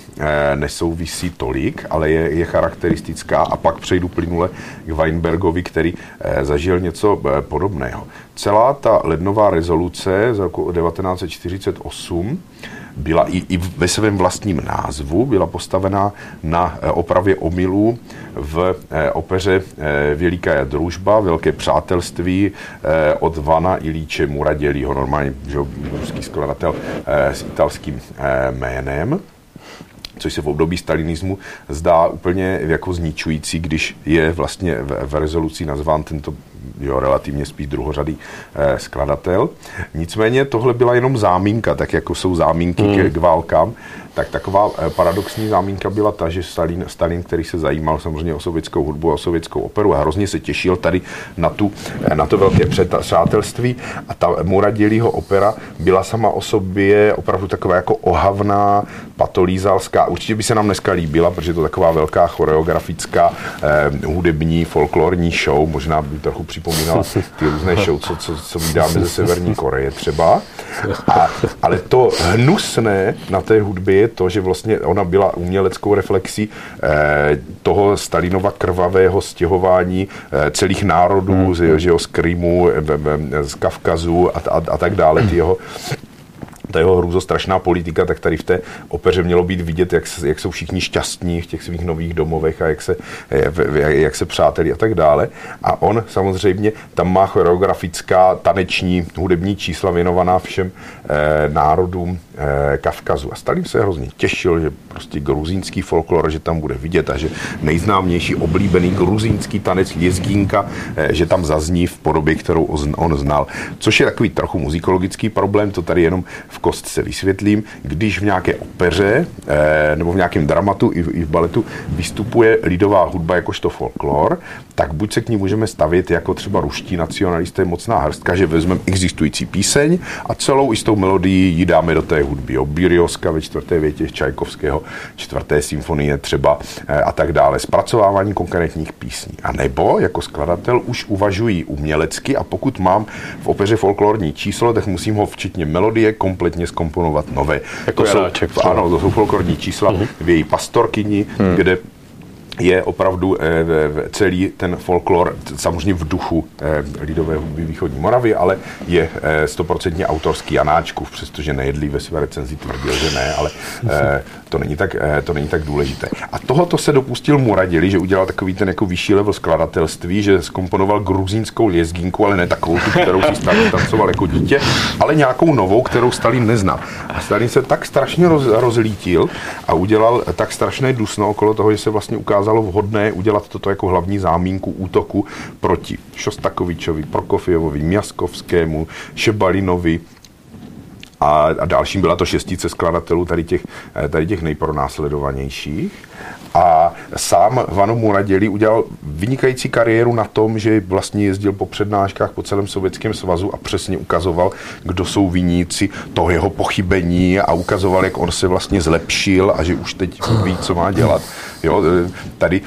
nesouvisí tolik, ale je, je charakteristická a pak přejdu plynule k Weinbergovi, který zažil něco podobného. Celá ta lednová rezoluce z roku 1948 byla i, i ve svém vlastním názvu, byla postavená na eh, opravě omylů v eh, opeře eh, Veliká družba, Velké přátelství od Vana Ilíče Muradělího, normálně že, ruský skladatel s italským jménem což se v období stalinismu zdá úplně jako zničující, když je vlastně v, v rezoluci nazván tento jo, relativně spíš druhořadý eh, skladatel. Nicméně tohle byla jenom záminka, tak jako jsou záminky hmm. k, k válkám, tak taková eh, paradoxní zámínka byla ta, že Stalin, Stalin, který se zajímal samozřejmě o sovětskou hudbu a o sovětskou operu a hrozně se těšil tady na, tu, eh, na to velké přátelství a ta Muradělího opera byla sama o sobě opravdu taková jako ohavná, patolízalská. Určitě by se nám dneska líbila, protože to taková velká choreografická eh, hudební folklorní show, možná by trochu připomínala ty různé show, co, co, co vydáme ze Severní Koreje třeba. A, ale to hnusné na té hudbě je to, že vlastně ona byla uměleckou reflexí eh, toho Stalinova krvavého stěhování eh, celých národů, hmm. z, že jo, z Krymu, z Kavkazu a, a, a tak dále, ty jeho ta jeho hrůzostrašná politika, tak tady v té opeře mělo být vidět, jak, jak jsou všichni šťastní v těch svých nových domovech a jak se, jak se přátelí a tak dále. A on samozřejmě tam má choreografická, taneční, hudební čísla věnovaná všem eh, národům eh, Kavkazu. A Stalin se hrozně těšil, že prostě gruzínský folklor, že tam bude vidět a že nejznámější oblíbený gruzínský tanec Jezgínka, eh, že tam zazní v podobě, kterou on znal. Což je takový trochu muzikologický problém, to tady jenom v kostce vysvětlím. Když v nějaké opeře eh, nebo v nějakém dramatu i v, i v baletu vystupuje lidová hudba jakožto folklor, tak buď se k ní můžeme stavit jako třeba ruští nacionalisté mocná hrstka, že vezmeme existující píseň a celou i s tou melodií ji dáme do té hudby. O Birioska ve čtvrté větě Čajkovského, čtvrté symfonie třeba eh, a tak dále. Zpracovávání konkrétních písní. A nebo jako skladatel už uvažují umělecky a pokud mám v opeře folklorní číslo, tak musím ho včetně melodie kompletně skomponovat nové. Jako to jsou, Janáček, ano, to jsou folklorní čísla uh-huh. v její pastorkyni, uh-huh. kde je opravdu eh, celý ten folklor, samozřejmě v duchu eh, lidové hudby východní Moravy, ale je eh, stoprocentně autorský Janáčkův, přestože nejedlí ve své recenzi tvrdil, že ne, ale to není tak, to není tak důležité. A tohoto se dopustil Muradili, že udělal takový ten jako vyšší level skladatelství, že skomponoval gruzínskou lězgínku, ale ne takovou tu, kterou si Stalin tancoval jako dítě, ale nějakou novou, kterou Stalin neznal. A Stalin se tak strašně roz, rozlítil a udělal tak strašné dusno okolo toho, že se vlastně ukázal ukázalo vhodné udělat toto jako hlavní zámínku útoku proti Šostakovičovi, Prokofievovi, Měskovskému, Šebalinovi, a, a dalším byla to šestice skladatelů tady těch, tady těch nejpronásledovanějších. A sám Vano Muraděli udělal vynikající kariéru na tom, že vlastně jezdil po přednáškách po celém Sovětském svazu a přesně ukazoval, kdo jsou viníci toho jeho pochybení a ukazoval, jak on se vlastně zlepšil a že už teď ví, co má dělat. Jo, tady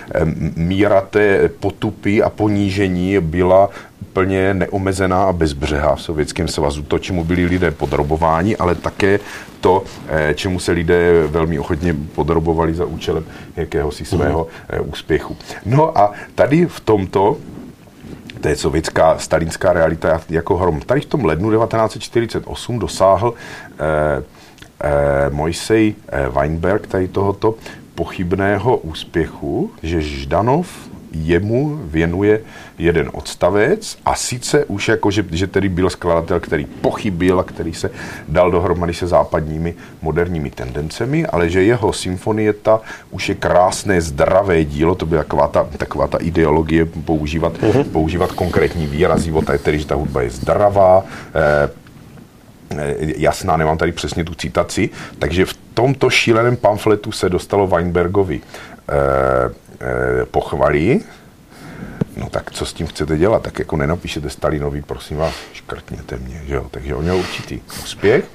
míra té potupy a ponížení byla úplně neomezená a bezbřehá v Sovětském svazu. To, čemu byli lidé podrobováni, ale také to, eh, čemu se lidé velmi ochotně podrobovali za účelem jakéhosi svého mm. úspěchu. No a tady v tomto to je sovětská stalinská realita jako hrom. Tady v tom lednu 1948 dosáhl eh, eh, Mojsej eh, Weinberg tady tohoto pochybného úspěchu, že Ždanov jemu věnuje jeden odstavec a sice už jako, že, že tedy byl skladatel, který pochybil a který se dal dohromady se západními moderními tendencemi, ale že jeho symfonieta už je krásné, zdravé dílo, to byla taková ta, taková ta ideologie používat, uh-huh. používat konkrétní výrazy, tedy, že ta hudba je zdravá, eh, jasná, nemám tady přesně tu citaci, takže v tomto šíleném pamfletu se dostalo Weinbergovi eh, eh, pochvalí, no tak co s tím chcete dělat? Tak jako nenapíšete Stalinovi, prosím vás, škrtněte mě, že jo? Takže on měl určitý úspěch,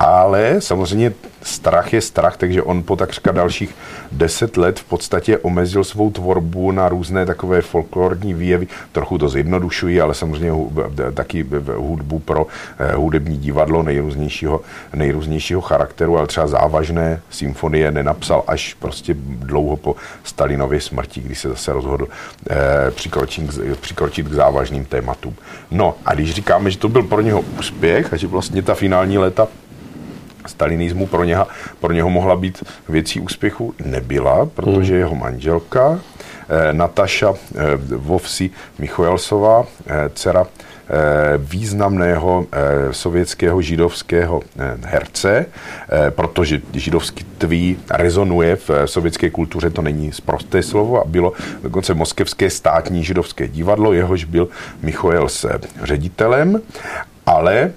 ale samozřejmě strach je strach, takže on po takřka dalších deset let v podstatě omezil svou tvorbu na různé takové folklorní výjevy. Trochu to zjednodušují, ale samozřejmě taky hudbu pro eh, hudební divadlo nejrůznějšího, nejrůznějšího charakteru, ale třeba závažné symfonie nenapsal až prostě dlouho po Stalinově smrti, kdy se zase rozhodl eh, přikročit, přikročit k závažným tématům. No a když říkáme, že to byl pro něho úspěch a že vlastně ta finální léta stalinismu pro něho, pro něho mohla být věcí úspěchu, nebyla, protože jeho manželka eh, Nataša eh, Vovsi Michojelsová, eh, dcera eh, významného eh, sovětského židovského eh, herce, protože židovství rezonuje v sovětské kultuře, to není zprosté slovo, a bylo dokonce moskevské státní židovské divadlo, jehož byl Michojel s ředitelem, ale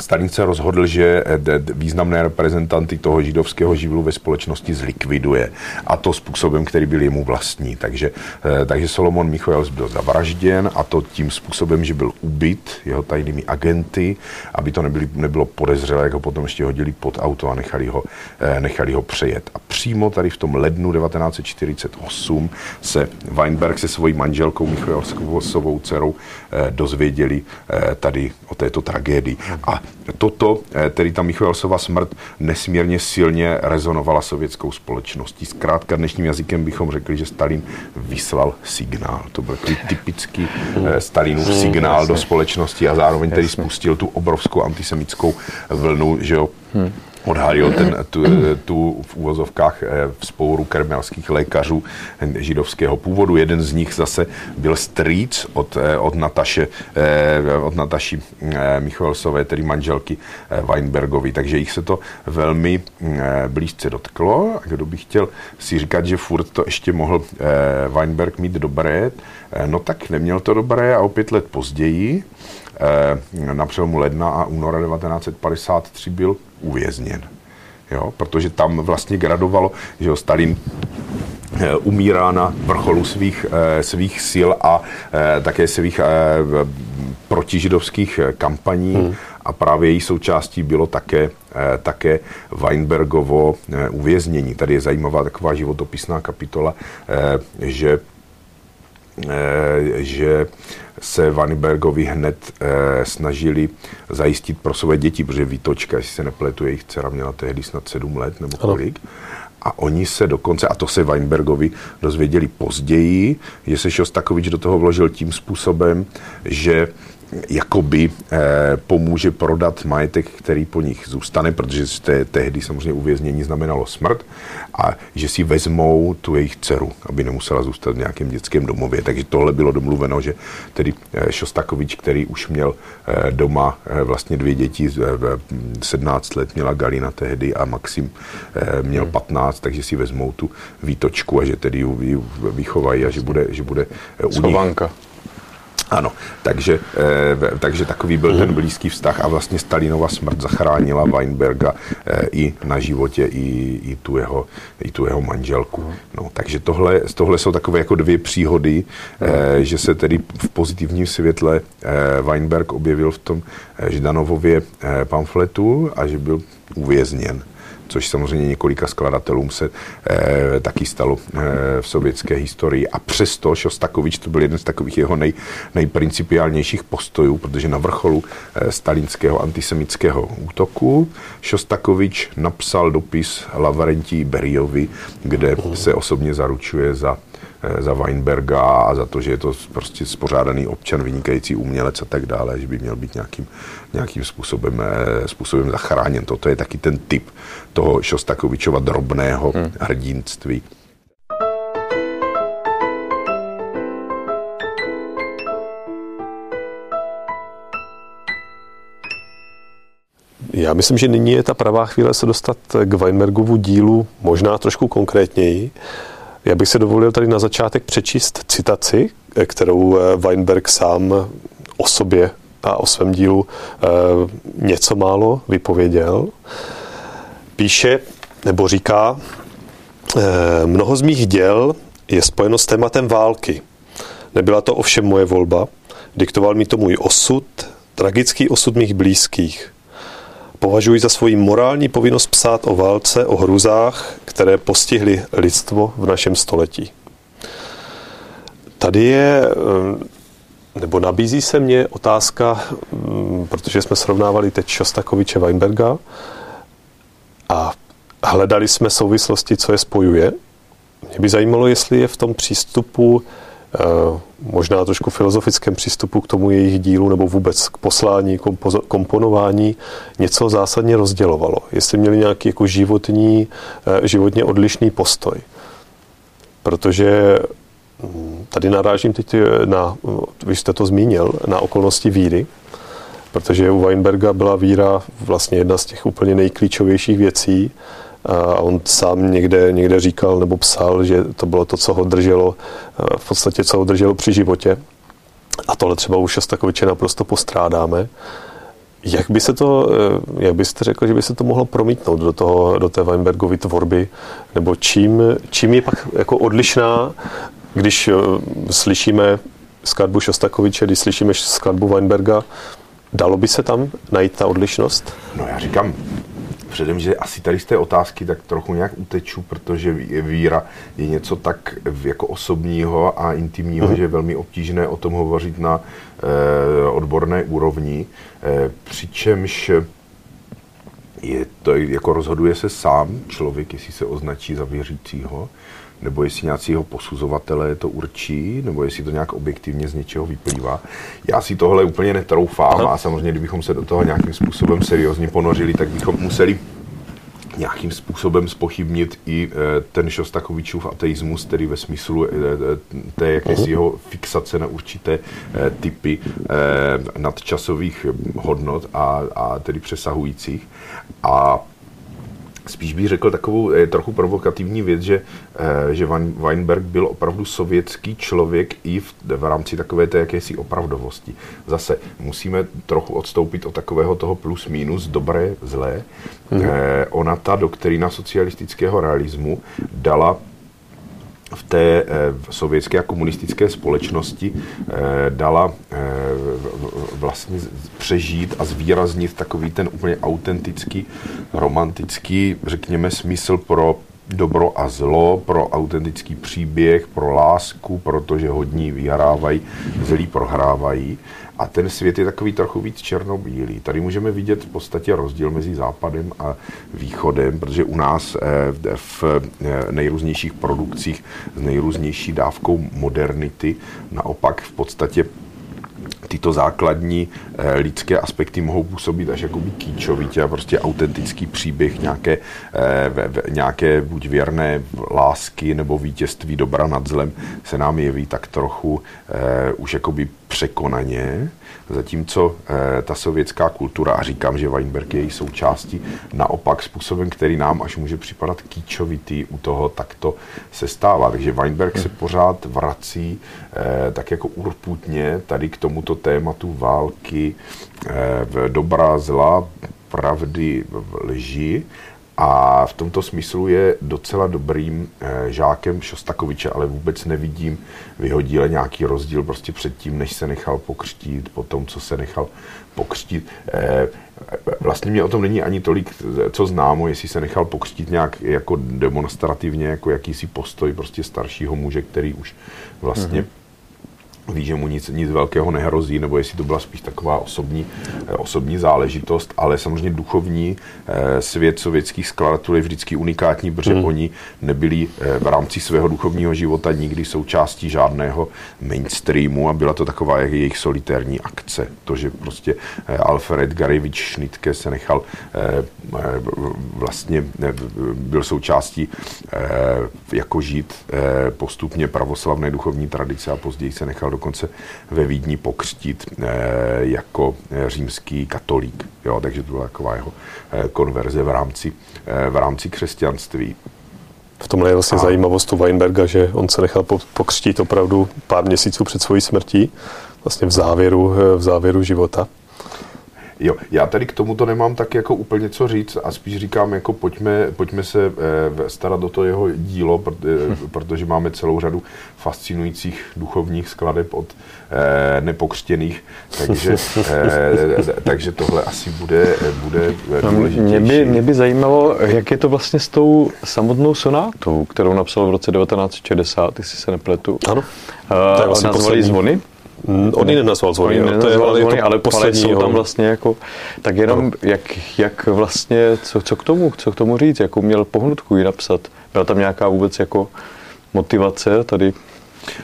Stalin se rozhodl, že eh, významné reprezentanty toho židovského živlu ve společnosti zlikviduje. A to způsobem, který byl jemu vlastní. Takže, eh, takže Solomon Michojels byl zavražděn a to tím způsobem, že byl ubyt jeho tajnými agenty, aby to nebyli, nebylo podezřelé, jak ho potom ještě hodili pod auto a nechali ho, eh, nechali ho přejet. A přímo tady v tom lednu 1948 se Weinberg se svojí manželkou Michojelsovou dcerou dozvěděli tady o této tragédii. A toto, eh, tedy ta Michojelsova smrt, nesmírně silně rezonovala sovětskou společností. Zkrátka dnešním jazykem bychom řekli, že Stalin vyslal signál. To byl takový typický eh, Stalinův hmm, signál do společnosti a zároveň tedy spustil tu obrovskou antisemickou vlnu, že jo, hmm odhalil ten, tu, tu v úvozovkách eh, v spouru krmelských lékařů židovského původu. Jeden z nich zase byl strýc od, eh, od, Nataše, eh, od Nataši Michalsové, tedy manželky Weinbergovi. Takže jich se to velmi blízce dotklo. A kdo by chtěl si říkat, že furt to ještě mohl Weinberg mít dobré, no tak neměl to dobré a o pět let později na přelomu ledna a února 1953 byl uvězněn. Jo? Protože tam vlastně gradovalo, že jo, Stalin eh, umírá na vrcholu svých, eh, svých sil a eh, také svých protižidovských kampaní hmm. a právě její součástí bylo také, také Weinbergovo uvěznění. Tady je zajímavá taková životopisná kapitola, že že se Vanibergovi hned e, snažili zajistit pro své děti, protože Vítočka, jestli se nepletu, jejich dcera měla tehdy snad sedm let nebo kolik. A oni se dokonce, a to se Weinbergovi dozvěděli později, že se Šostakovič do toho vložil tím způsobem, že jakoby eh, pomůže prodat majetek, který po nich zůstane, protože te, tehdy samozřejmě uvěznění znamenalo smrt a že si vezmou tu jejich dceru, aby nemusela zůstat v nějakém dětském domově. Takže tohle bylo domluveno, že tedy eh, Šostakovič, který už měl eh, doma vlastně dvě děti, eh, 17 let měla Galina tehdy a Maxim měl 15, hmm. takže si vezmou tu výtočku a že tedy ji vychovají a že bude, že bude u nich, ano, takže, eh, takže takový byl ten blízký vztah a vlastně Stalinova smrt zachránila Weinberga eh, i na životě, i, i, tu, jeho, i tu jeho manželku. No, takže tohle, tohle jsou takové jako dvě příhody, eh, že se tedy v pozitivním světle eh, Weinberg objevil v tom eh, Ždanovově eh, pamfletu a že byl uvězněn což samozřejmě několika skladatelům se eh, taky stalo eh, v sovětské historii. A přesto Šostakovič to byl jeden z takových jeho nej, nejprincipiálnějších postojů, protože na vrcholu eh, stalinského antisemického útoku Šostakovič napsal dopis Lavrentí Beriovi, kde se osobně zaručuje za za Weinberga a za to, že je to prostě spořádaný občan, vynikající umělec a tak dále, že by měl být nějakým, nějakým způsobem, eh, způsobem zachráněn. Toto je taky ten typ toho Šostakovičova drobného hmm. hrdinství. Já myslím, že nyní je ta pravá chvíle se dostat k Weinbergovu dílu možná trošku konkrétněji. Já bych se dovolil tady na začátek přečíst citaci, kterou eh, Weinberg sám o sobě a o svém dílu eh, něco málo vypověděl. Píše nebo říká, eh, mnoho z mých děl je spojeno s tématem války. Nebyla to ovšem moje volba, diktoval mi to můj osud, tragický osud mých blízkých. Považuji za svoji morální povinnost psát o válce, o hruzách, které postihly lidstvo v našem století. Tady je, eh, nebo nabízí se mně otázka, mm, protože jsme srovnávali teď Šostakoviče Weinberga a hledali jsme souvislosti, co je spojuje. Mě by zajímalo, jestli je v tom přístupu možná trošku filozofickém přístupu k tomu jejich dílu nebo vůbec k poslání, komponování něco zásadně rozdělovalo. Jestli měli nějaký jako životní, eh, životně odlišný postoj. Protože hm, tady narážím teď na, vy jste to zmínil, na okolnosti víry, protože u Weinberga byla víra vlastně jedna z těch úplně nejklíčovějších věcí, a on sám někde, někde říkal nebo psal, že to bylo to, co ho drželo, v podstatě co ho drželo při životě. A tohle třeba už Šostakoviče naprosto postrádáme. Jak by se to, e, jak byste řekl, že by se to mohlo promítnout do, toho, do té Weinbergovy tvorby? Nebo čím, čím je pak jako odlišná, když e, slyšíme skladbu Šostakoviče, když slyšíme skladbu Weinberga, dalo by se tam najít ta odlišnost? No já říkám, předem, že asi tady z té otázky tak trochu nějak uteču, protože víra je něco tak jako osobního a intimního, mm. že je velmi obtížné o tom hovořit na eh, odborné úrovni. Eh, přičemž je to, jako rozhoduje se sám člověk, jestli se označí za věřícího, nebo jestli nějací jeho posuzovatelé to určí, nebo jestli to nějak objektivně z něčeho vyplývá. Já si tohle úplně netroufám Aha. a samozřejmě, kdybychom se do toho nějakým způsobem seriózně ponořili, tak bychom museli nějakým způsobem spochybnit i e, ten Šostakovičův ateismus, tedy ve smyslu e, e, té jakési jeho fixace na určité typy nadčasových hodnot a, a tedy přesahujících. A Spíš bych řekl takovou eh, trochu provokativní věc, že, eh, že Weinberg byl opravdu sovětský člověk i v, v rámci takové té jakési opravdovosti. Zase musíme trochu odstoupit od takového toho plus minus, dobré, zlé. Mm. Eh, ona ta doktrína socialistického realismu dala v té eh, sovětské a komunistické společnosti eh, dala eh, vlastně přežít a zvýraznit takový ten úplně autentický, romantický, řekněme, smysl pro dobro a zlo, pro autentický příběh, pro lásku, protože hodní vyhrávají, zlí prohrávají. A ten svět je takový trochu víc černobílý. Tady můžeme vidět v podstatě rozdíl mezi západem a východem, protože u nás eh, v eh, nejrůznějších produkcích s nejrůznější dávkou modernity naopak v podstatě tyto základní eh, lidské aspekty mohou působit až jakoby kýčovitě a prostě autentický příběh nějaké, eh, nějaké buď věrné lásky nebo vítězství dobra nad zlem se nám jeví tak trochu eh, už jakoby překonaně, zatímco eh, ta sovětská kultura, a říkám, že Weinberg je její součástí, naopak způsobem, který nám až může připadat kýčovitý u toho, tak to se stává. Takže Weinberg se pořád vrací eh, tak jako urputně tady k tomuto tématu války, eh, v dobrá zla, pravdy, lži A v tomto smyslu je docela dobrým eh, žákem Šostakoviče, ale vůbec nevidím vyhodíle nějaký rozdíl prostě předtím, než se nechal pokřtít, po tom, co se nechal pokřtít. Eh, vlastně mě o tom není ani tolik, co známo, jestli se nechal pokřtít nějak jako demonstrativně, jako jakýsi postoj prostě staršího muže, který už vlastně mm-hmm ví, že mu nic, nic velkého nehrozí, nebo jestli to byla spíš taková osobní, eh, osobní záležitost, ale samozřejmě duchovní eh, svět sovětských skladatelů je vždycky unikátní, protože hmm. oni nebyli eh, v rámci svého duchovního života nikdy součástí žádného mainstreamu a byla to taková jejich solitérní akce. To, že prostě Alfred Garevič Schnitke se nechal vlastně byl součástí jako žít postupně pravoslavné duchovní tradice a později se nechal dokonce ve Vídni pokřtít eh, jako eh, římský katolík. Jo, takže to byla taková jeho eh, konverze v rámci, v rámci křesťanství. V tomhle je vlastně a... zajímavost u Weinberga, že on se nechal pokřtít opravdu pár měsíců před svojí smrtí, vlastně v závěru, v závěru života. Jo, já tady k tomuto nemám tak jako úplně co říct a spíš říkám, jako pojďme, pojďme se eh, starat do toho jeho dílo, eh, protože máme celou řadu fascinujících duchovních skladeb od eh, nepokřtěných, takže, [laughs] takže tohle asi bude, bude no, mě, by, mě by zajímalo, jak je to vlastně s tou samotnou sonátou, kterou napsal v roce 1960, jestli se nepletu. Ano. Uh, to je vlastně nazvali zvony. Mm, on ji nenazval zvony, on to je ale, zvony, ale poslední jsou tam vlastně jako, tak jenom jak, jak vlastně, co, co, k tomu, co k tomu říct, jakou měl pohnutku ji napsat, byla tam nějaká vůbec jako motivace tady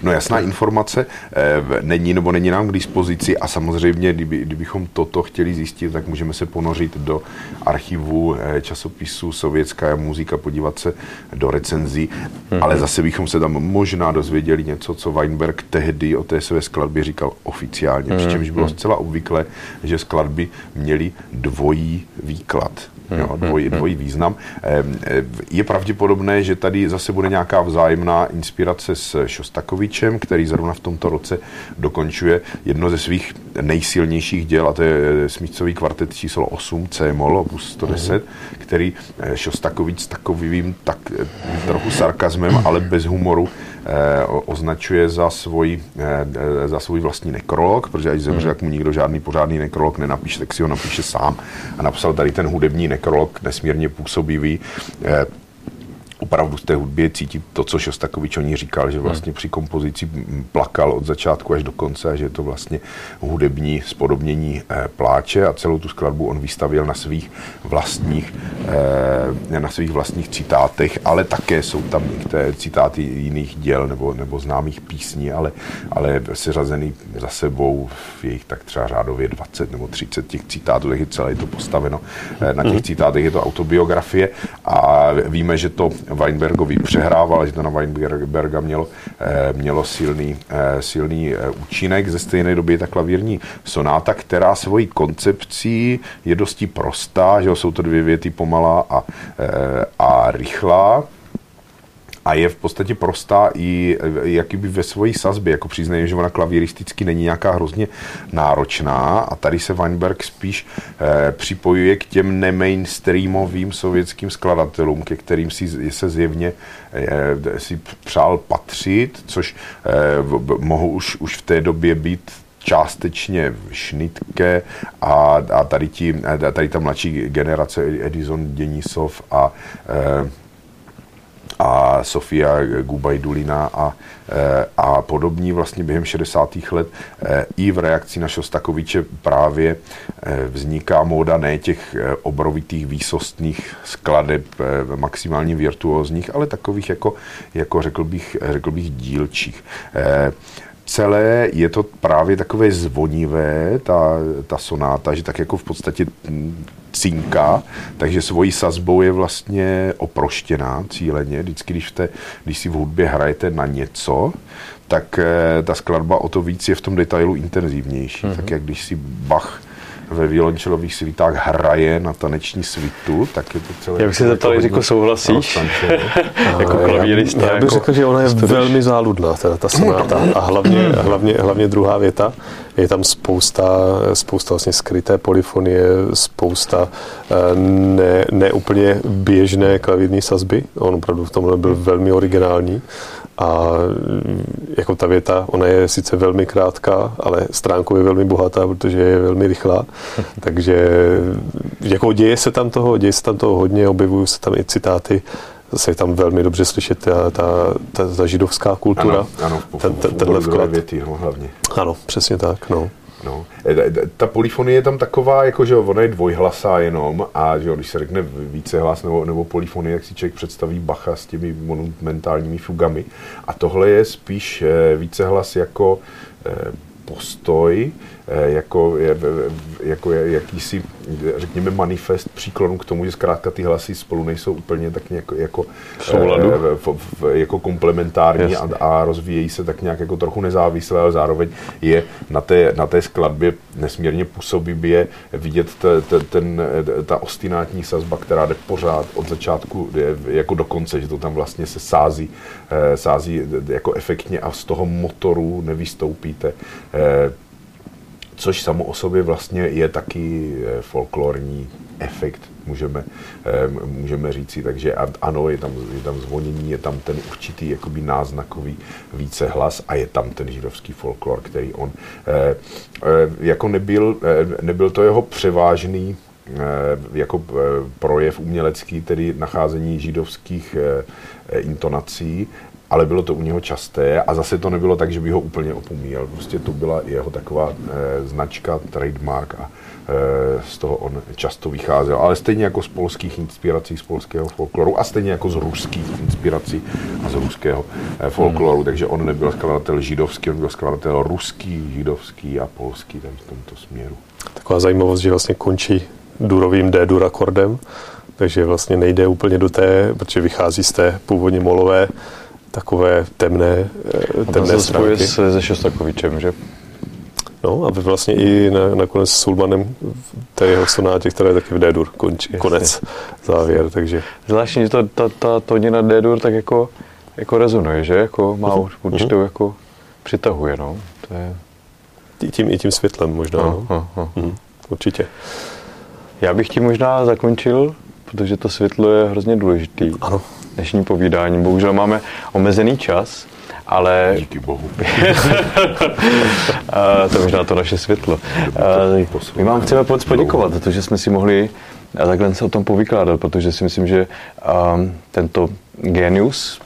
No jasná informace e, není nebo není nám k dispozici a samozřejmě, kdyby, kdybychom toto chtěli zjistit, tak můžeme se ponořit do archivu e, časopisu Sovětská muzika, podívat se do recenzí, mm-hmm. ale zase bychom se tam možná dozvěděli něco, co Weinberg tehdy o té své skladbě říkal oficiálně, mm-hmm. přičemž bylo zcela obvyklé, že skladby měly dvojí výklad jo, hmm, dvoj, hmm, dvojí význam. Je pravděpodobné, že tady zase bude nějaká vzájemná inspirace s Šostakovičem, který zrovna v tomto roce dokončuje jedno ze svých nejsilnějších děl, a to je smícový kvartet číslo 8, C-moll, opus 110, který eh, Šostakovič s takovým tak eh, trochu sarkazmem, ale bez humoru označuje za svůj, eh, za svůj vlastní nekrolog, protože až zemře, jak mu nikdo žádný pořádný nekrolog nenapíše, tak si ho napíše sám. A napsal tady ten hudební nekrolog, nesmírně působivý eh, opravdu z té hudbě cítit to, co Šostakovič o ní říkal, že vlastně při kompozici plakal od začátku až do konce a že je to vlastně hudební spodobnění eh, pláče a celou tu skladbu on vystavil na svých vlastních, eh, na svých vlastních citátech, ale také jsou tam některé citáty jiných děl nebo, nebo známých písní, ale, ale seřazený za sebou v jejich tak třeba řádově 20 nebo 30 těch citátů, tak je celé to postaveno eh, na těch mhm. citátech, je to autobiografie a víme, že to Weinbergovi přehrával, že to na Weinberga mělo, eh, mělo silný, eh, silný eh, účinek. Ze stejné doby je ta klavírní sonáta, která svojí koncepcí je dosti prostá, že jsou to dvě věty pomalá a, a rychlá a je v podstatě prostá i jakýby ve své sazbě, jako přiznají, že ona klavíristicky není nějaká hrozně náročná. A tady se Weinberg spíš eh, připojuje k těm nemainstreamovým sovětským skladatelům, ke kterým si se zjevně eh, si přál patřit, což eh, mohou už, už v té době být částečně šnitke. A, a tady, ti, tady ta mladší generace Edison Denisov a eh, a Sofia Gubajdulina a, eh, a podobní vlastně během 60. let eh, i v reakci na Šostakoviče právě eh, vzniká móda ne těch obrovitých výsostných skladeb maximálně virtuózních, ale takových jako, jako řekl, bych, řekl bych dílčích celé je to právě takové zvonivé, ta, ta sonáta, že tak jako v podstatě cinka, takže svojí sazbou je vlastně oproštěná cíleně. Vždycky, když, te, když si v hudbě hrajete na něco, tak eh, ta skladba o to víc je v tom detailu intenzivnější. Mm-hmm. Tak jak když si Bach ve violončelových svítách hraje na taneční svitu, tak je to celé... [laughs] Já bych se zeptal, jako souhlasíš? jako klavírista. Já, já bych jako řekl, že ona je velmi záludná, teda ta sonáta. [laughs] A hlavně, hlavně, hlavně druhá věta. Je tam spousta, spousta vlastně skryté polyfonie, spousta ne, neúplně běžné klavírní sazby. On opravdu v tomhle byl velmi originální. A jako ta věta, ona je sice velmi krátká, ale stránkou je velmi bohatá, protože je velmi rychlá. [laughs] Takže jako děje se tam toho, děje se tam toho hodně, objevují se tam i citáty se tam velmi dobře slyšet ta, ta, ta, ta židovská kultura. Ano, ano v, ten, ten, tenhle vklad. Věty, no, hlavně. Ano, přesně tak. No. No. E, ta polyfonie je tam taková, jako že ona je dvojhlasá jenom a že když se řekne více hlas nebo, nebo polyfonie, jak si člověk představí Bacha s těmi monumentálními fugami. A tohle je spíš e, více hlas jako e, postoj, Eh, jako, jako jakýsi, řekněme, manifest příklonu k tomu, že zkrátka ty hlasy spolu nejsou úplně tak nějak jako, Souladu. Eh, jako komplementární a, a rozvíjejí se tak nějak jako trochu nezávisle, ale zároveň je na té, na té skladbě nesmírně působivě vidět t, t, ten, ta ostinátní sazba, která jde pořád od začátku jako do konce, že to tam vlastně se sází, eh, sází jako efektně a z toho motoru nevystoupíte což samo o sobě vlastně je taky eh, folklorní efekt, můžeme, eh, můžeme říci. Takže ano, je tam, je tam zvonění, je tam ten určitý jakoby náznakový více hlas a je tam ten židovský folklor, který on eh, jako nebyl, nebyl to jeho převážný jako projev umělecký, tedy nacházení židovských intonací, ale bylo to u něho časté a zase to nebylo tak, že by ho úplně opomíjel. Prostě to byla jeho taková e, značka, trademark a e, z toho on často vycházel. Ale stejně jako z polských inspirací, z polského folkloru a stejně jako z ruských inspirací a z ruského e, folkloru. Hmm. Takže on nebyl skladatel židovský, on byl skladatel ruský, židovský a polský tam v tomto směru. Taková zajímavost, že vlastně končí durovým D-dur akordem, takže vlastně nejde úplně do té, protože vychází z té původně molové takové temné, eh, temné a stránky. se, se Šostakovičem, že? No a vlastně i na, nakonec s Sulmanem té jeho sonátě, která je taky v D-dur, končí, konec, závěr, takže... Zvláštní, že ta, ta, ta tónina D-dur tak jako, jako rezonuje, že? Jako má uh-huh. určitou uh-huh. jako přitahuje, no. To je... I tím, i tím světlem možná, uh, no. Uh, uh. Uh, určitě. Já bych tím možná zakončil, protože to světlo je hrozně důležitý. Ano dnešní povídání. Bohužel máme omezený čas, ale... Díky bohu. [laughs] to je možná to naše světlo. My vám chceme moc poděkovat za to, že jsme si mohli takhle se o tom povykládat, protože si myslím, že tento genius,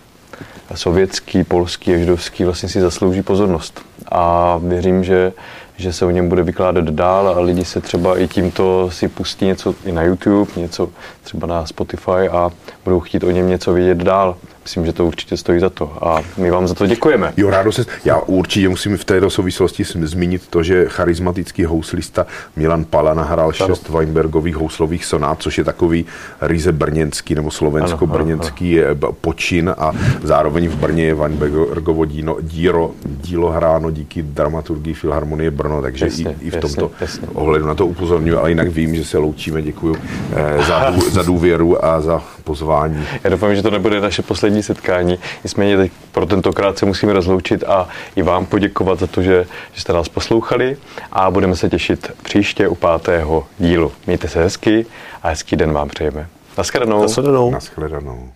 sovětský, polský a židovský, vlastně si zaslouží pozornost. A věřím, že že se o něm bude vykládat dál a lidi se třeba i tímto si pustí něco i na YouTube, něco třeba na Spotify a budou chtít o něm něco vědět dál myslím, že to určitě stojí za to a my vám za to děkujeme. Jo, rádo se, já určitě musím v této souvislosti zmínit to, že charismatický houslista Milan Pala nahrál šest Weinbergových houslových sonát, což je takový ryze brněnský nebo slovensko-brněnský počin a zároveň v Brně je Weinbergovo dílo, dílo, dílo hráno díky dramaturgii Filharmonie Brno, takže jasně, i, i v tomto jasně, ohledu na to upozorňuji, ale jinak vím, že se loučíme, děkuji eh, za, za důvěru a za pozvání. Já doufám, že to nebude naše poslední setkání. Nicméně teď pro tentokrát se musíme rozloučit a i vám poděkovat za to, že, že jste nás poslouchali a budeme se těšit příště u pátého dílu. Mějte se hezky a hezký den vám přejeme. Naschledanou. Naschledanou. Naschledanou.